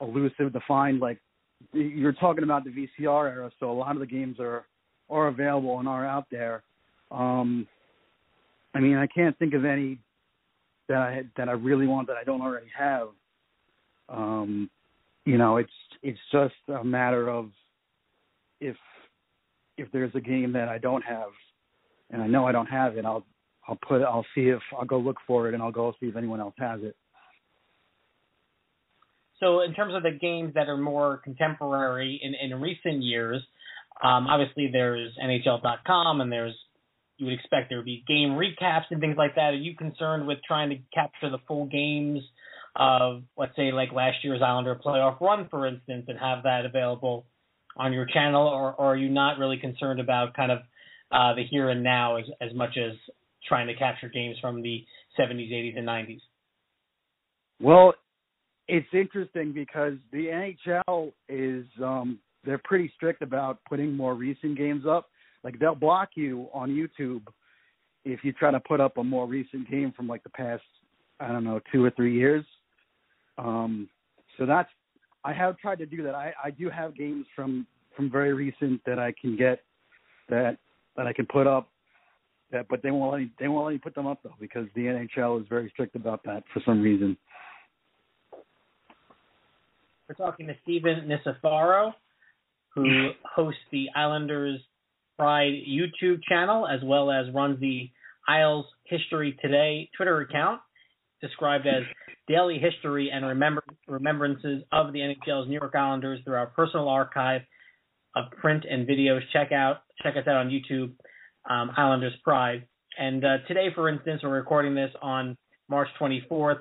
elusive to find. Like you're talking about the VCR era so a lot of the games are are available and are out there. Um I mean I can't think of any that I that I really want that I don't already have. Um you know it's it's just a matter of if if there's a game that I don't have and I know I don't have it I'll I'll put I'll see if I'll go look for it and I'll go see if anyone else has it So in terms of the games that are more contemporary in, in recent years, um, obviously there's NHL.com and there's you would expect there would be game recaps and things like that. Are you concerned with trying to capture the full games of let's say like last year's Islander playoff run, for instance, and have that available on your channel, or, or are you not really concerned about kind of uh, the here and now as as much as trying to capture games from the 70s, 80s, and 90s? Well, it's interesting because the NHL is um they're pretty strict about putting more recent games up. Like they'll block you on YouTube if you try to put up a more recent game from like the past I don't know, 2 or 3 years. Um so that's I have tried to do that. I I do have games from from very recent that I can get that that I can put up that but they won't let me, they won't let me put them up though because the NHL is very strict about that for some reason. We're talking to Steven Nicefaro, who hosts the Islanders Pride YouTube channel as well as runs the Isles History Today Twitter account, described as daily history and remember, remembrances of the NHL's New York Islanders through our personal archive of print and videos. Check out check us out on YouTube, um, Islanders Pride. And uh, today, for instance, we're recording this on March 24th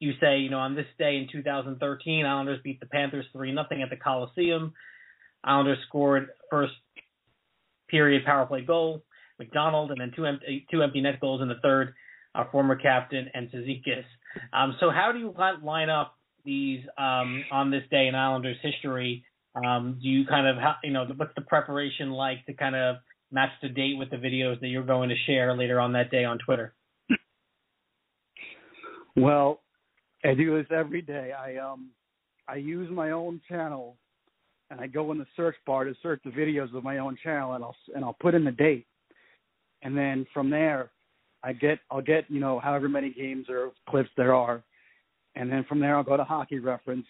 you say, you know, on this day in 2013, Islanders beat the Panthers 3 nothing at the Coliseum. Islanders scored first period power play goal, McDonald, and then two empty, two empty net goals in the third, our former captain, and Cizikas. Um, so how do you line up these um, on this day in Islanders history Um, do you kind of you know what's the preparation like to kind of match the date with the videos that you're going to share later on that day on Twitter? Well, I do this every day. I um I use my own channel and I go in the search bar to search the videos of my own channel and I'll and I'll put in the date. And then from there I get I'll get, you know, however many games or clips there are. And then from there I'll go to hockey reference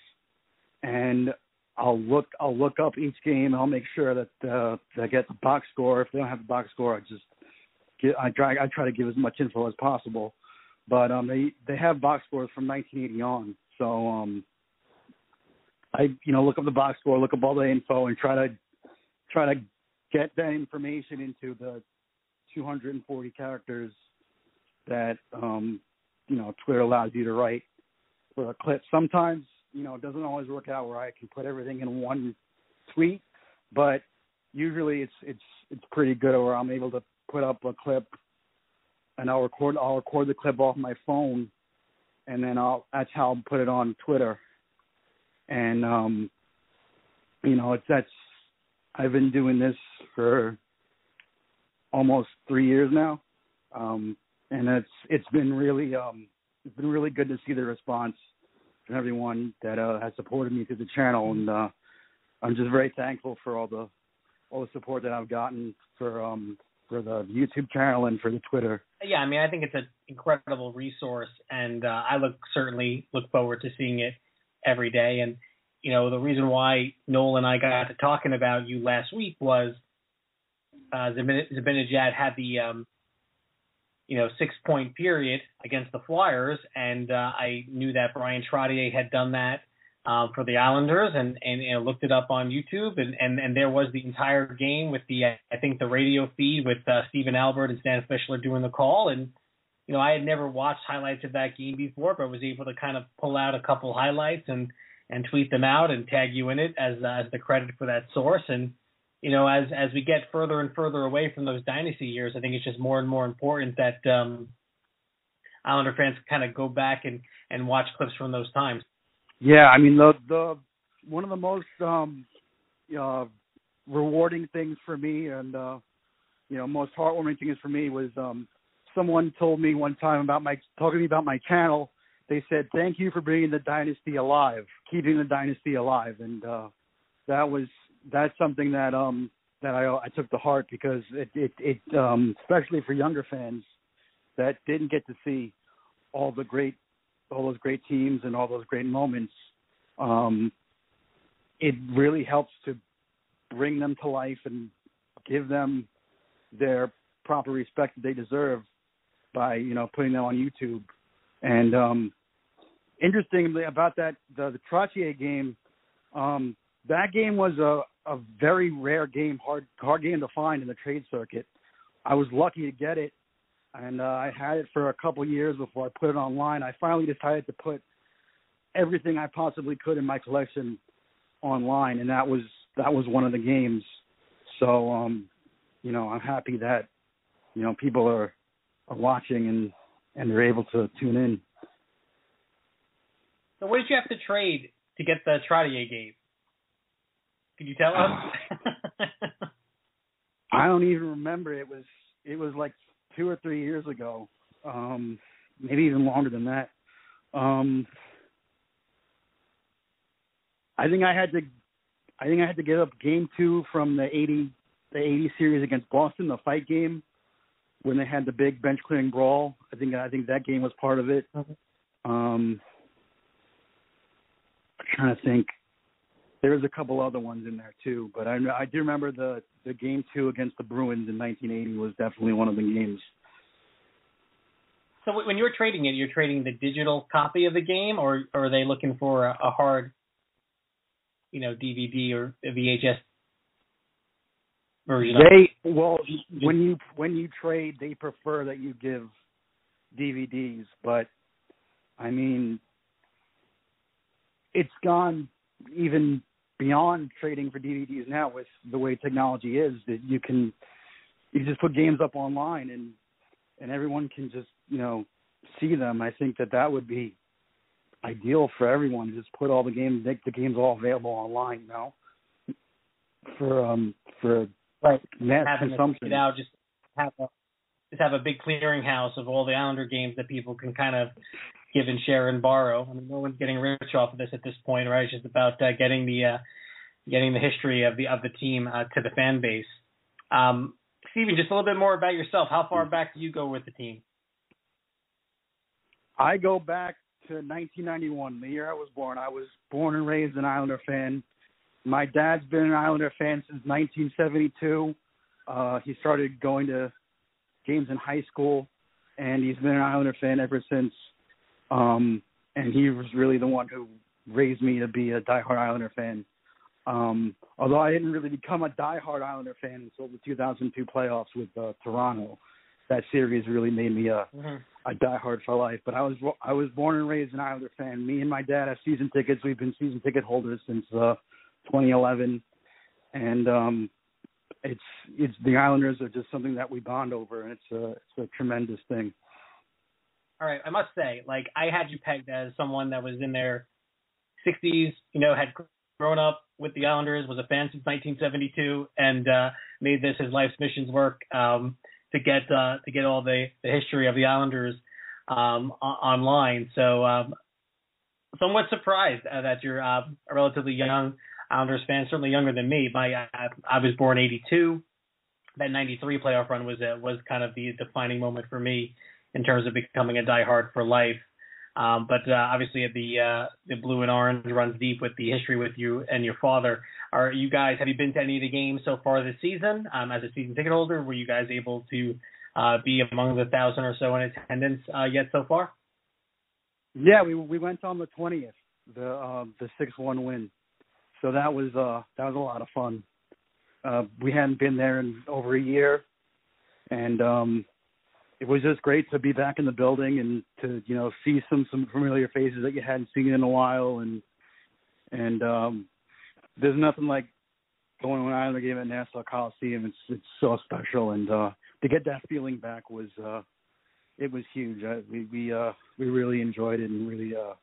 and I'll look I'll look up each game and I'll make sure that uh that I get the box score. If they don't have the box score I just get I try I try to give as much info as possible. But um they they have box scores from nineteen eighty on. So um I you know look up the box score, look up all the info, and try to try to get that information into the 240 characters that um, you know Twitter allows you to write for a clip. Sometimes you know it doesn't always work out where I can put everything in one tweet, but usually it's it's it's pretty good where I'm able to put up a clip and I'll record I'll record the clip off my phone and then I'll that's how I'll put it on Twitter and um you know it's that's I've been doing this for almost three years now um and it's it's been really um it's been really good to see the response from everyone that uh has supported me through the channel and uh I'm just very thankful for all the all the support that I've gotten for um for the YouTube channel and for the Twitter. Yeah, I mean, I think it's an incredible resource, and uh, I look certainly look forward to seeing it every day. And you know, the reason why Noel and I got to talking about you last week was uh, Zibanejad had the um, you know six point period against the Flyers, and uh, I knew that Bryan Trottier had done that um, for the Islanders, and, and and looked it up on YouTube, and, and and there was the entire game with the I think the radio feed with uh, Steven Albert and Stan Fischler doing the call, and you know I had never watched highlights of that game before, but was able to kind of pull out a couple highlights and and tweet them out and tag you in it as uh, as the credit for that source, and you know as as we get further and further away from those dynasty years, I think it's just more and more important that um, Islander fans kind of go back and and watch clips from those times. Yeah, I mean the the one of the most um uh rewarding things for me and uh you know most heartwarming thing is for me was um someone told me one time about my talking to me about my channel they said thank you for bringing the dynasty alive keeping the dynasty alive and uh that was that's something that um that I I took to heart because it it it um especially for younger fans that didn't get to see all the great all those great teams and all those great moments, um, it really helps to bring them to life and give them their proper respect that they deserve by you know putting them on YouTube. And um, interestingly about that the, the Trottier game, um, that game was a, a very rare game, hard hard game to find in the trade circuit. I was lucky to get it and uh, I had it for a couple years before I put it online. I finally decided to put everything I possibly could in my collection online, and that was that was one of the games. So, um, you know, I'm happy that you know people are are watching and and they're able to tune in. So, what did you have to trade to get the Trottier game? Can you tell us? I don't even remember. It was it was like two or three years ago, um, maybe even longer than that. Um, I think I had to, I think I had to give up game two from the eighty, the eighty series against Boston, the fight game, when they had the big bench clearing brawl. I think I think that game was part of it. Um, I'm trying to think. There was a couple other ones in there too, but I I do remember the the game two against the Bruins in 1980 was definitely one of the games. So when you're trading it, you're trading the digital copy of the game, or, or are they looking for a, a hard, you know, DVD or VHS version? They well, when you when you trade, they prefer that you give DVDs, but I mean, it's gone even beyond trading for DVDs now with the way technology is that you can you just put games up online and and everyone can just you know see them. I think that that would be ideal for everyone. Just put all the games, make the games all available online. You know, for um for right. mass having consumption. it out, just have a just have a big clearinghouse of all the Islander games that people can kind of give and share and borrow. I mean, no one's getting rich off of this at this point, right? It's just about uh, getting the uh, getting the history of the of the team uh, to the fan base. Um, Steven, just a little bit more about yourself. How far back do you go with the team? I go back to 1991, the year I was born. I was born and raised an Islander fan. My dad's been an Islander fan since 1972. Uh, he started going to games in high school, and he's been an Islander fan ever since. Um, and he was really the one who raised me to be a diehard Islander fan. Um, although I didn't really become a diehard Islander fan until the 2002 playoffs with uh, Toronto. That series really made me a mm-hmm. a diehard for life. But I was I was born and raised an Islander fan. Me and my dad have season tickets. We've been season ticket holders since uh, 2011, and um, it's it's the Islanders are just something that we bond over, and it's a it's a tremendous thing. All right, I must say, like I had you pegged as someone that was in their 60s, you know, had grown up with the Islanders, was a fan since 1972, and uh, made this his life's mission's work um, to get uh, to get all the, the history of the Islanders um, o- online. So, um, somewhat surprised uh, that you're uh, a relatively young Islanders fan, certainly younger than me. My I, I was born '82. That '93 playoff run was uh, was kind of the defining moment for me in terms of becoming a diehard for life. Um, but uh, obviously, the uh, the blue and orange runs deep with the history with you and your father. Are you guys? Have you been to any of the games so far this season? Um, as a season ticket holder, were you guys able to uh, be among the thousand or so in attendance uh, yet so far? Yeah, we we went on the twentieth, the uh, the six one win. So that was uh that was a lot of fun. Uh, we hadn't been there in over a year, and um, it was just great to be back in the building and to you know see some some familiar faces that you hadn't seen in a while, and and um, there's nothing like going to an Islander game at Nassau Coliseum. It's it's so special, and uh, to get that feeling back was uh, it was huge. I, we we uh, we really enjoyed it and really uh,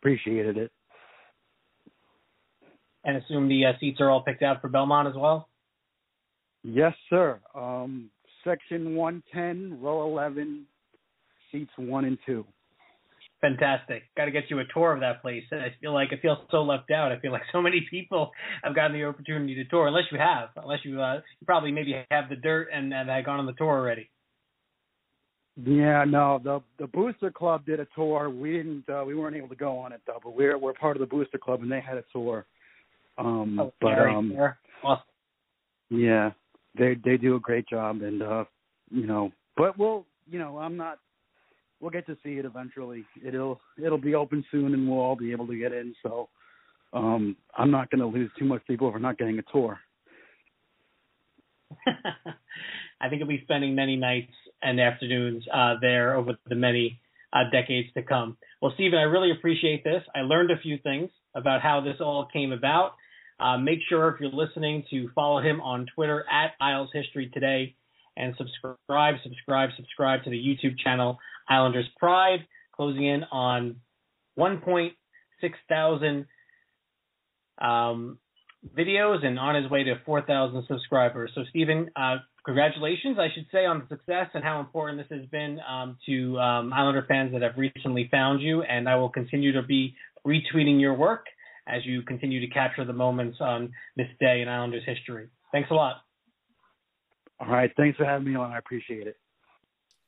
appreciated it. And assume the uh, seats are all picked out for Belmont as well. Yes, sir. Um, section 110, row 11, seats one and two. Fantastic. Got to get you a tour of that place. I feel like I feel so left out. I feel like so many people have gotten the opportunity to tour, unless you have, unless you, uh, you probably maybe have the dirt and, and had gone on the tour already. Yeah, no, the the Booster Club did a tour. We didn't, uh, we weren't able to go on it though. But we're we're part of the Booster Club, and they had a tour. Um, oh, but um, awesome. yeah, they they do a great job, and uh, you know, but we'll, you know, I'm not. We'll get to see it eventually. It'll it'll be open soon, and we'll all be able to get in. So, um, I'm not going to lose too much sleep over not getting a tour. I think I'll be spending many nights and afternoons uh, there over the many uh, decades to come. Well, Stephen, I really appreciate this. I learned a few things about how this all came about. Uh, make sure if you're listening to follow him on Twitter at Isles History Today and subscribe, subscribe, subscribe to the YouTube channel Islanders Pride, closing in on 1.6 thousand um, videos and on his way to 4,000 subscribers. So, Stephen, uh, congratulations, I should say, on the success and how important this has been um, to um, Islander fans that have recently found you. And I will continue to be retweeting your work as you continue to capture the moments on this day in Islanders history. Thanks a lot. All right. Thanks for having me on. I appreciate it.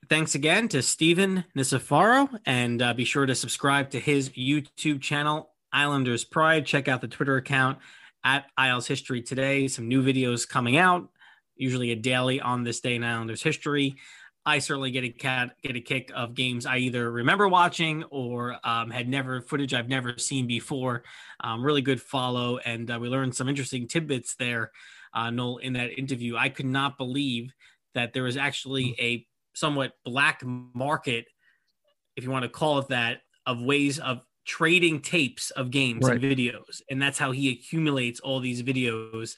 Thanks again to Stephen Nicefaro, and uh, be sure to subscribe to his YouTube channel, Islanders Pride. Check out the Twitter account at Isles History Today. Some new videos coming out, usually a daily on this day in Islanders history. I certainly get a cat get a kick of games I either remember watching or um, had never footage I've never seen before. Um, really good follow, and uh, we learned some interesting tidbits there, uh, Noel, in that interview. I could not believe that there was actually a somewhat black market, if you want to call it that, of ways of trading tapes of games Right. and videos, and that's how he accumulates all these videos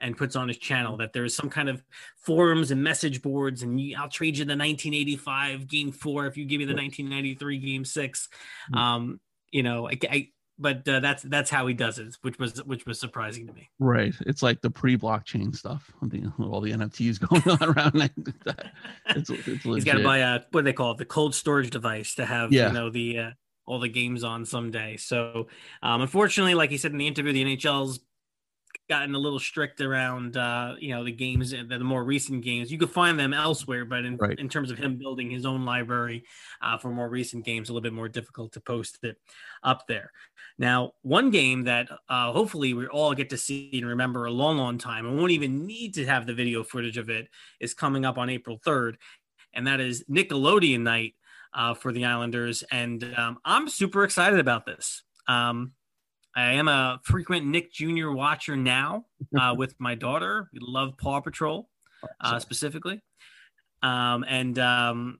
and puts on his channel that there is some kind of forums and message boards and I'll trade you the 1985 game four if you give me the 1993 game 6 Um, you know, I, I but uh, that's that's how he does it, which was which was surprising to me. Right. It's like the pre-blockchain stuff. The, all the NFTs going on around like that. It's, it's He's got to buy a what do they call it, the cold storage device to have Yeah. you know the uh, all the games on someday. So um, unfortunately, like he said in the interview, the NHL's gotten a little strict around uh, you know the games, the, the more recent games. You could find them elsewhere, but in, Right. in terms of him building his own library uh, for more recent games, a little bit more difficult to post it up there. Now, one game that uh, hopefully we all get to see and remember a long, long time, and won't even need to have the video footage of it, is coming up on April 3rd, and that is Nickelodeon night uh, for the Islanders. And um, I'm super excited about this. Um, I am a frequent Nick Jr. watcher now uh, with my daughter. We love Paw Patrol uh, specifically. Um, and um,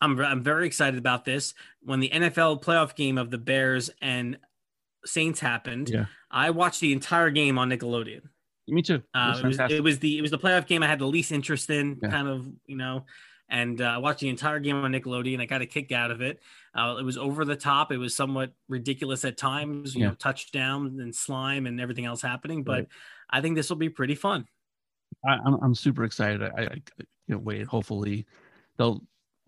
I'm, I'm very excited about this. When the NFL playoff game of the Bears and Saints happened, Yeah. I watched the entire game on Nickelodeon. Me too. It Uh, was it, was, it was the it was the playoff game I had the least interest in, Yeah. kind of you know, and uh, I watched the entire game on Nickelodeon. I got a kick out of it. Uh, it was over the top. It was somewhat ridiculous at times, you Yeah. know, touchdown and slime and everything else happening. But Right. I think this will be pretty fun. I, I'm I'm super excited. I, I can't wait. Hopefully, they'll.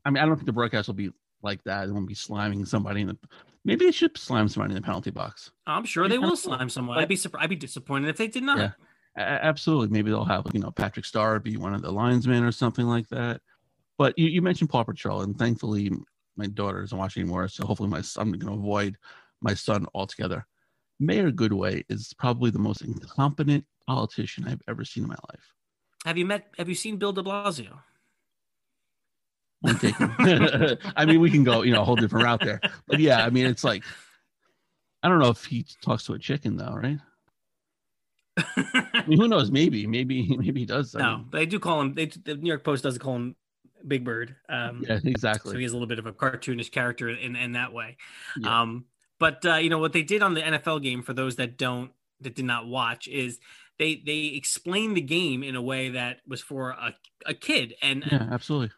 I mean, I don't think the broadcast will be like that. It won't be sliming somebody in the. Maybe they should slime somebody in the penalty box. I'm sure they will slime someone. I'd be surprised. I'd be disappointed if they did not. Yeah, absolutely. Maybe they'll have you know Patrick Star be one of the linesmen or something like that. But you, you mentioned Paw Patrol, and thankfully my daughter isn't watching anymore, so hopefully my son, I'm going to avoid my son altogether. Mayor Goodway is probably the most incompetent politician I've ever seen in my life. Have you met? Have you seen Bill De Blasio? I mean, we can go, you know, a whole different route there. But yeah, I mean, it's like, I don't know if he talks to a chicken though, right? I mean, who knows? Maybe, maybe, maybe he does. I No, mean, they do call him. They, the New York Post does call him Big Bird. Um, yeah, exactly. So he has a little bit of a cartoonish character in in that way. Yeah. Um, but uh, you know what they did on the NFL game for those that don't that did not watch is they they explained the game in a way that was for a, a kid and yeah, absolutely.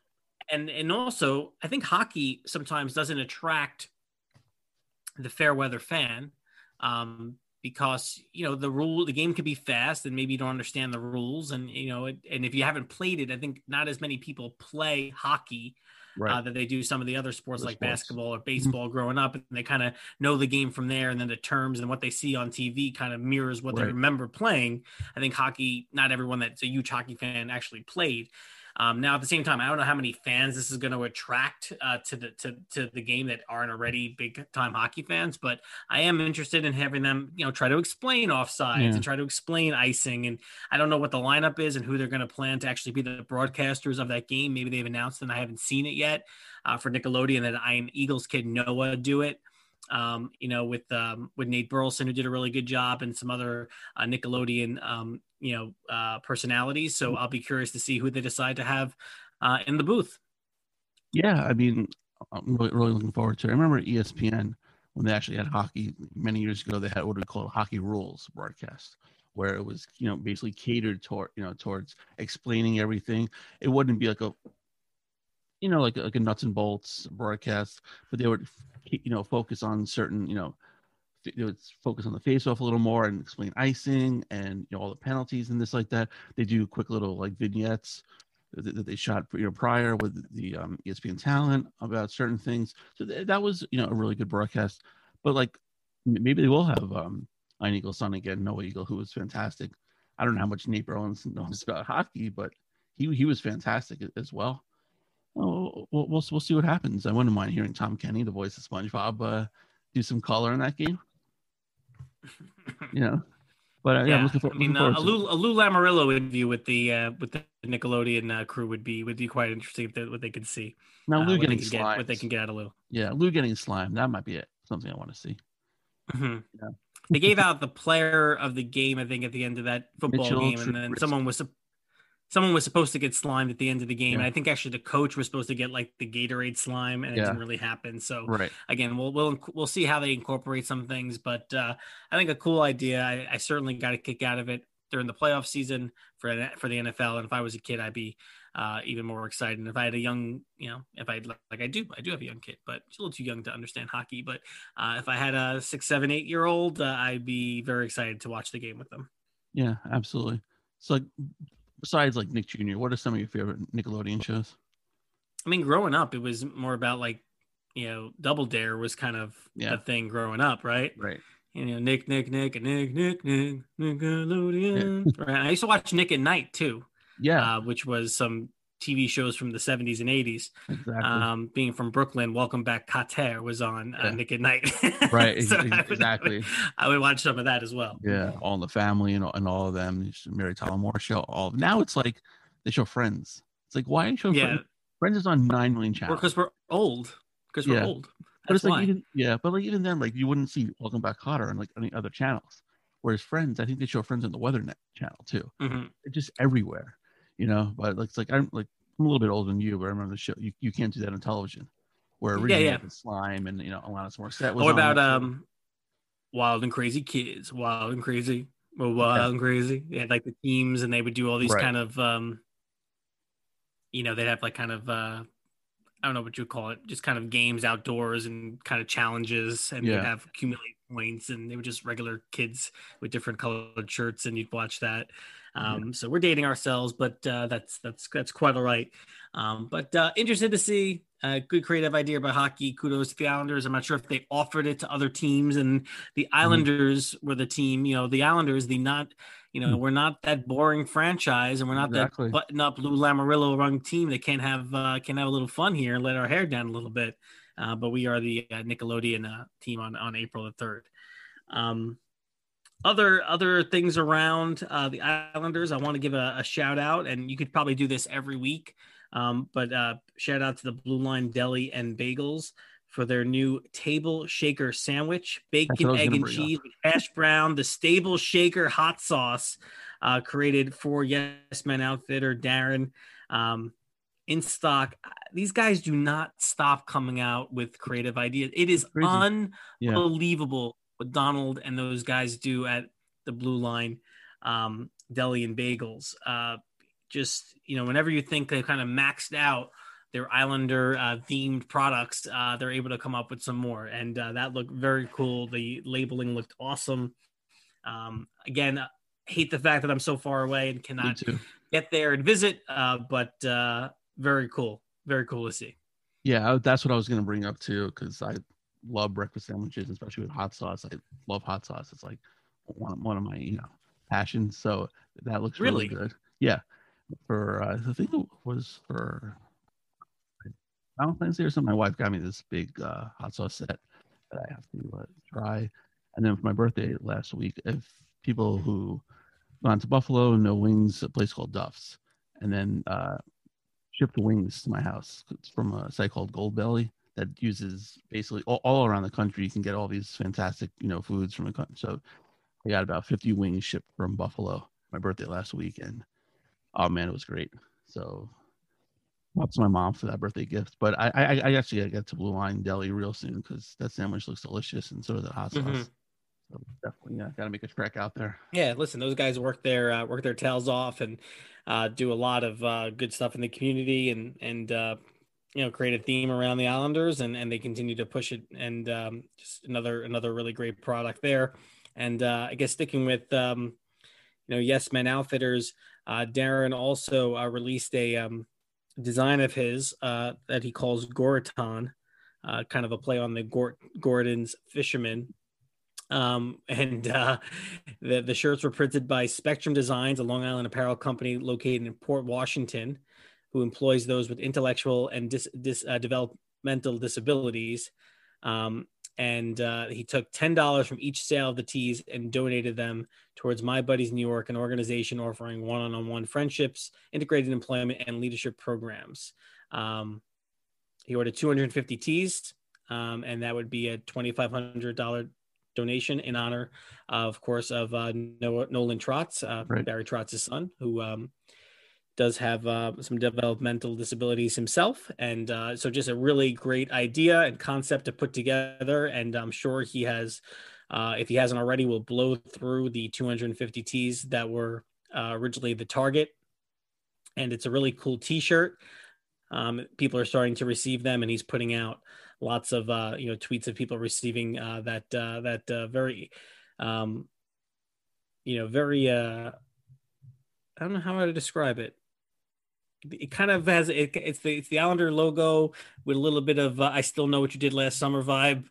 and and also I think hockey sometimes doesn't attract the fair weather fan um, because you know the rule the game can be fast and maybe you don't understand the rules and you know it, and if you haven't played it I think not as many people play hockey Right. uh, that they do some of the other sports like sports. basketball or baseball growing up and they kind of know the game from there and then the terms and what they see on TV kind of mirrors what they remember playing I think hockey not everyone that's a huge hockey fan actually played um, now, at the same time, I don't know how many fans this is going to attract uh, to the to, to the game that aren't already big time hockey fans, but I am interested in having them, you know, try to explain offsides Yeah. and try to explain icing. And I don't know what the lineup is and who they're going to plan to actually be the broadcasters of that game. Maybe they've announced and I haven't seen it yet. Uh, for Nickelodeon, that Ian Eagle's kid Noah do it. Um, you know, with um, with Nate Burleson, who did a really good job, and some other uh, Nickelodeon, um, you know, uh, personalities. So I'll be curious to see who they decide to have uh, in the booth. Yeah, I mean, I'm really, really looking forward to it. I remember ESPN when they actually had hockey many years ago. They had what we call hockey rules broadcast, where it was you know basically catered toward you know towards explaining everything. It wouldn't be like a you know like like a nuts and bolts broadcast, but they would you know focus on certain you know they would focus on the face off a little more and explain icing and you know all the penalties and this like that. They do quick little like vignettes that they shot you know prior with the um, ESPN talent about certain things. So th- that was you know a really good broadcast. But like maybe they will have um Ian son again, Noah Eagle, who was fantastic. I don't know how much Nate Burleson knows about hockey, but he he was fantastic as well. Oh, we'll, we'll we'll see what happens. I wouldn't mind hearing Tom Kenny, the voice of SpongeBob, uh, do some color in that game. You know, but uh, yeah, I'm looking, for, I mean, uh, a. Lou, a Lou Lamoriello interview with the uh, with the Nickelodeon uh, crew would be would be quite interesting if they, what they could see. Now uh, Lou getting can get, what they can get out of Lou. Yeah, Lou getting slime. That might be it. Something I want to see. Mhm. Yeah. They gave out the player of the game, I think, at the end of that football Mitchell game, and then someone was someone was supposed to get slimed at the end of the game, Yeah. and I think actually the coach was supposed to get like the Gatorade slime, and it Yeah. didn't really happen. So Right. again, we'll we'll we'll see how they incorporate some things, but uh, I think a cool idea. I, I certainly got a kick out of it. during the playoff season for for the NFL. And if I was a kid, I'd be uh, even more excited. And if I had a young, you know, if I like I do, I do have a young kid, but he's a little too young to understand hockey. But uh, if I had a six, seven, eight year old, uh, I'd be very excited to watch the game with them. Yeah, absolutely. So, like, besides like Nick Jr., what are some of your favorite Nickelodeon shows? I mean, growing up, it was more about like, you know, Double Dare was kind of Yeah. the thing growing up, right? Right. You know, Nick, Nick, Nick, and Nick, Nick, Nick, Nickelodeon. right. I used to watch Nick at Night too. Yeah. Uh, which was some TV shows from the 70s and 80s. Exactly. Um, being from Brooklyn, Welcome Back Kotter was on uh, Nick at Nite. Right, So I would- exactly. I would watch some of that as well. Yeah, All in the Family and all, and all of them. Mary Tyler Moore show. All now it's like they show Friends. It's like why are you showing Yeah. Friends? Friends is on nine million channels. because we're old. Because we're Yeah. old. But it's like even yeah, but like even then, like you wouldn't see Welcome Back Kotter on like any other channels. Whereas Friends, I think they show Friends on the Weather Net channel too. Mhm. It's just everywhere, you know. But like, it's like I'm like I'm a little bit older than you, but I remember the show. You, you can't do that on television. Where Yeah, originally yeah. like, slime and you know Alanis Morissette was. What about um, Wild and Crazy Kids? Wild and Crazy. Well, Wild Yeah. and Crazy. They had like the teams, and they would do all these Right. kind of, um, you know, they'd have like kind of, uh, I don't know what you would call it, just kind of games outdoors and kind of challenges, and Yeah. you'd have accumulate points, and they were just regular kids with different colored shirts, and you'd watch that. Um, So we're dating ourselves, but uh, that's that's that's quite all right. Um, but uh, interested to see a good creative idea by hockey. Kudos to the Islanders. I'm not sure if they offered it to other teams, and the Islanders were the team. You know, the Islanders, the not, you know, we're not that boring franchise, and we're not Exactly. that button up Lou Lamoriello run team that can't have uh, can have a little fun here and let our hair down a little bit. Uh, but we are the uh, Nickelodeon uh, team on on April the third. Um, other other things around uh, the Islanders, I want to give a, a shout out, and you could probably do this every week. Um, but uh, shout out to the Blue Line Deli and Bagels for their new table shaker sandwich, bacon, egg, and cheese, hash brown, the stable shaker hot sauce uh, created for Yes Men Outfitter Darren. Um, in stock, these guys do not stop coming out with creative ideas. It is Crazy. Unbelievable what Donald and those guys do at the Blue Line um, Deli and Bagels. Uh, just you know, whenever you think they've kind of maxed out their Islander uh, themed products, uh, they're able to come up with some more, and uh, that looked very cool. The labeling looked awesome. Um, again, hate the fact that I'm so far away and cannot get there and visit, uh, but uh, very cool, very cool to see. Yeah, that's what I was gonna bring up too, because I love breakfast sandwiches, especially with hot sauce. I love hot sauce. It's like one of, one of my you know passions. So that looks really, Really? good. Yeah, for uh, I think it was for Valentine's Day or something. My wife got me this big uh, hot sauce set that I have to uh, try. And then for my birthday last week, if people who gone to Buffalo know wings, a place called Duff's, and then uh, ship the wings to my house. It's from a site called Gold Belly that uses basically all, all around the country. You can get all these fantastic, you know, foods from the country. So I got about 50 wings shipped from Buffalo. My birthday last week, and oh man, it was great. So props to my mom for that birthday gift. But I, I, I actually gotta get to Blue Line Deli real soon because that sandwich looks delicious, and so does that hot sauce. Mhm. So definitely, yeah, gotta make a trek out there. Yeah, listen, those guys work their uh, work their tails off and uh, do a lot of uh, good stuff in the community and and uh, you know create a theme around the Islanders and and they continue to push it and um, just another another really great product there. And uh, I guess sticking with um, you know Yes Men Outfitters, uh, Darren also uh, released a um, design of his uh, that he calls Goraton, uh, kind of a play on the Gort- Gorton's Fisherman. Um, and uh, the, the shirts were printed by Spectrum Designs, a Long Island apparel company located in Port Washington, who employs those with intellectual and dis, dis, uh, developmental disabilities. Um, and uh, he took $10 from each sale of the teas and donated them towards My Buddies New York, an organization offering one on one friendships, integrated employment, and leadership programs. Um, he ordered 250 teas, um, and that would be a $2,500 donation in honor, of course, of uh, Noah, Nolan Trotz, uh, Right. Barry Trotz's son, who um, does have uh, some developmental disabilities himself. And uh, so, just a really great idea and concept to put together. And I'm sure he has uh, if he hasn't already, will blow through the 250 T's that were uh, originally the target. And it's a really cool T-shirt. Um, people are starting to receive them, and he's putting out lots of uh, you know tweets of people receiving uh, that that very um, you know very I don't know how to describe it. It kind of has it, it's the it's the Islander logo with a little bit of uh, I still know what you did last summer vibe.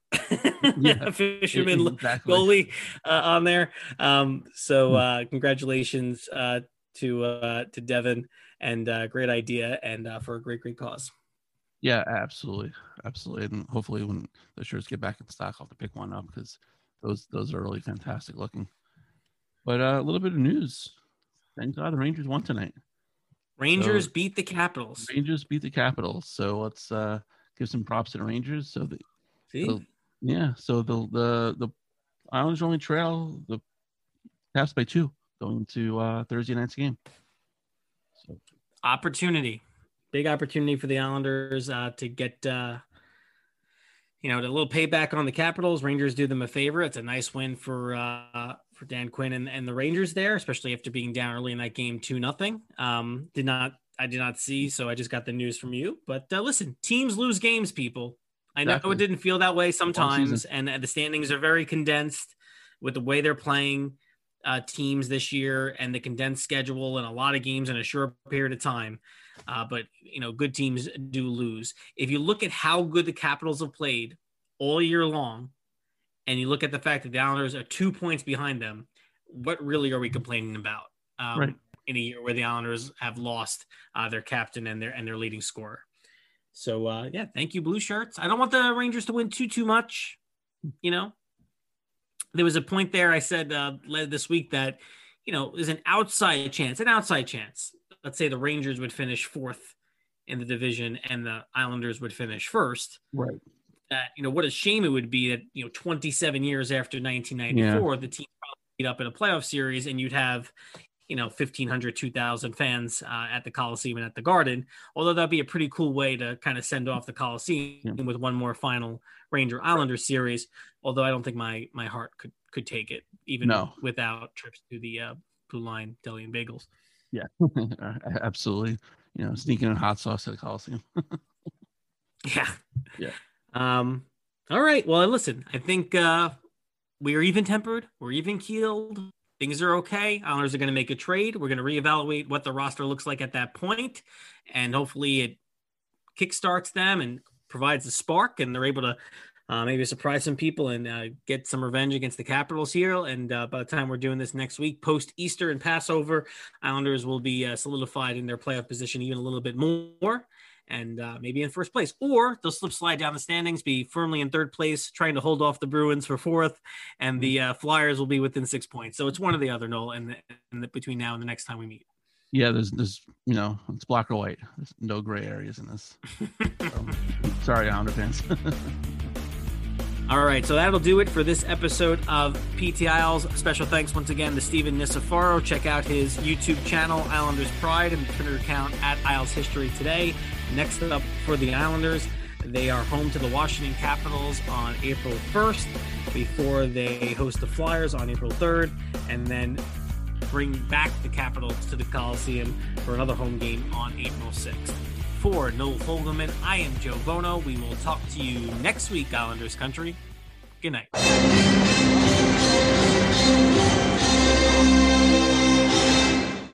yeah, fisherman exactly. goalie uh, on there. Um, so uh, congratulations uh, to uh, to Devin and uh, great idea and uh, for a great great cause. Yeah, absolutely, absolutely, and hopefully when the shirts get back in stock, I'll have to pick one up because those those are really fantastic looking. But uh, a little bit of news. Thank God the Rangers won tonight. Rangers so, beat the Capitals. Rangers beat the Capitals. So let's uh, give some props to the Rangers. So the, the yeah, so the the the Islanders only trail the Caps by two going to uh, Thursday night's game. So opportunity, big opportunity for the Islanders uh, to get uh, you know, a little payback on the Capitals. Rangers do them a favor. It's a nice win for uh, for Dan Quinn and, and the Rangers there, especially after being down early in that game two nothing. Um, did not I did not see, so I just got the news from you. But uh, listen, teams lose games, people. I know exactly. it didn't feel that way sometimes, and, and the standings are very condensed with the way they're playing uh, teams this year and the condensed schedule and a lot of games in a short period of time. Uh, but you know, good teams do lose. If you look at how good the Capitals have played all year long, and you look at the fact that the Islanders are two points behind them, what really are we complaining about? Um, right. In a year where the Islanders have lost uh, their captain and their and their leading scorer. So uh, yeah, thank you, blue shirts. I don't want the Rangers to win too too much. You know, there was a point there I said uh, this week that you know there's an outside chance, an outside chance let's say the Rangers would finish fourth in the division and the Islanders would finish first. Right. That you know what a shame it would be that you know 27 years after 1994 yeah. the team probably beat up in a playoff series and you'd have you know 1500 2000 fans uh, at the Coliseum and at the Garden. Although that'd be a pretty cool way to kind of send off the Coliseum yeah. with one more final Ranger Islander series. Although I don't think my my heart could could take it even no. without trips to the uh, Blue Line Deli and Bagels. Yeah, absolutely. You know, sneaking in hot sauce at the Coliseum. yeah. Yeah. Um. All right. Well, listen. I think uh, we are even tempered. We're even keeled. Things are okay. Islanders are going to make a trade. We're going to reevaluate what the roster looks like at that point, and hopefully it kickstarts them and provides a spark, and they're able to uh, maybe surprise some people and uh, get some revenge against the Capitals here. And uh, by the time we're doing this next week, post Easter and Passover, Islanders will be uh, solidified in their playoff position even a little bit more and uh, maybe in first place. Or they'll slip slide down the standings, be firmly in third place, trying to hold off the Bruins for fourth, and the uh, Flyers will be within six points. So it's one or the other, Noel, and, between now and the next time we meet. Yeah, there's, there's, you know, it's black or white. There's no gray areas in this. um, sorry, Islander fans. All right, so that'll do it for this episode of PT Isles. Special thanks once again to Stephen Nicefaro. Check out his YouTube channel, Islanders Pride, and the Twitter account at Isles History Today. Next up for the Islanders, they are home to the Washington Capitals on April 1st before they host the Flyers on April 3rd, and then bring back the Capitals to the Coliseum for another home game on April 6th. For Noel Fogelman, I am Joe Bono. We will talk to you next week, Islanders Country. Good night.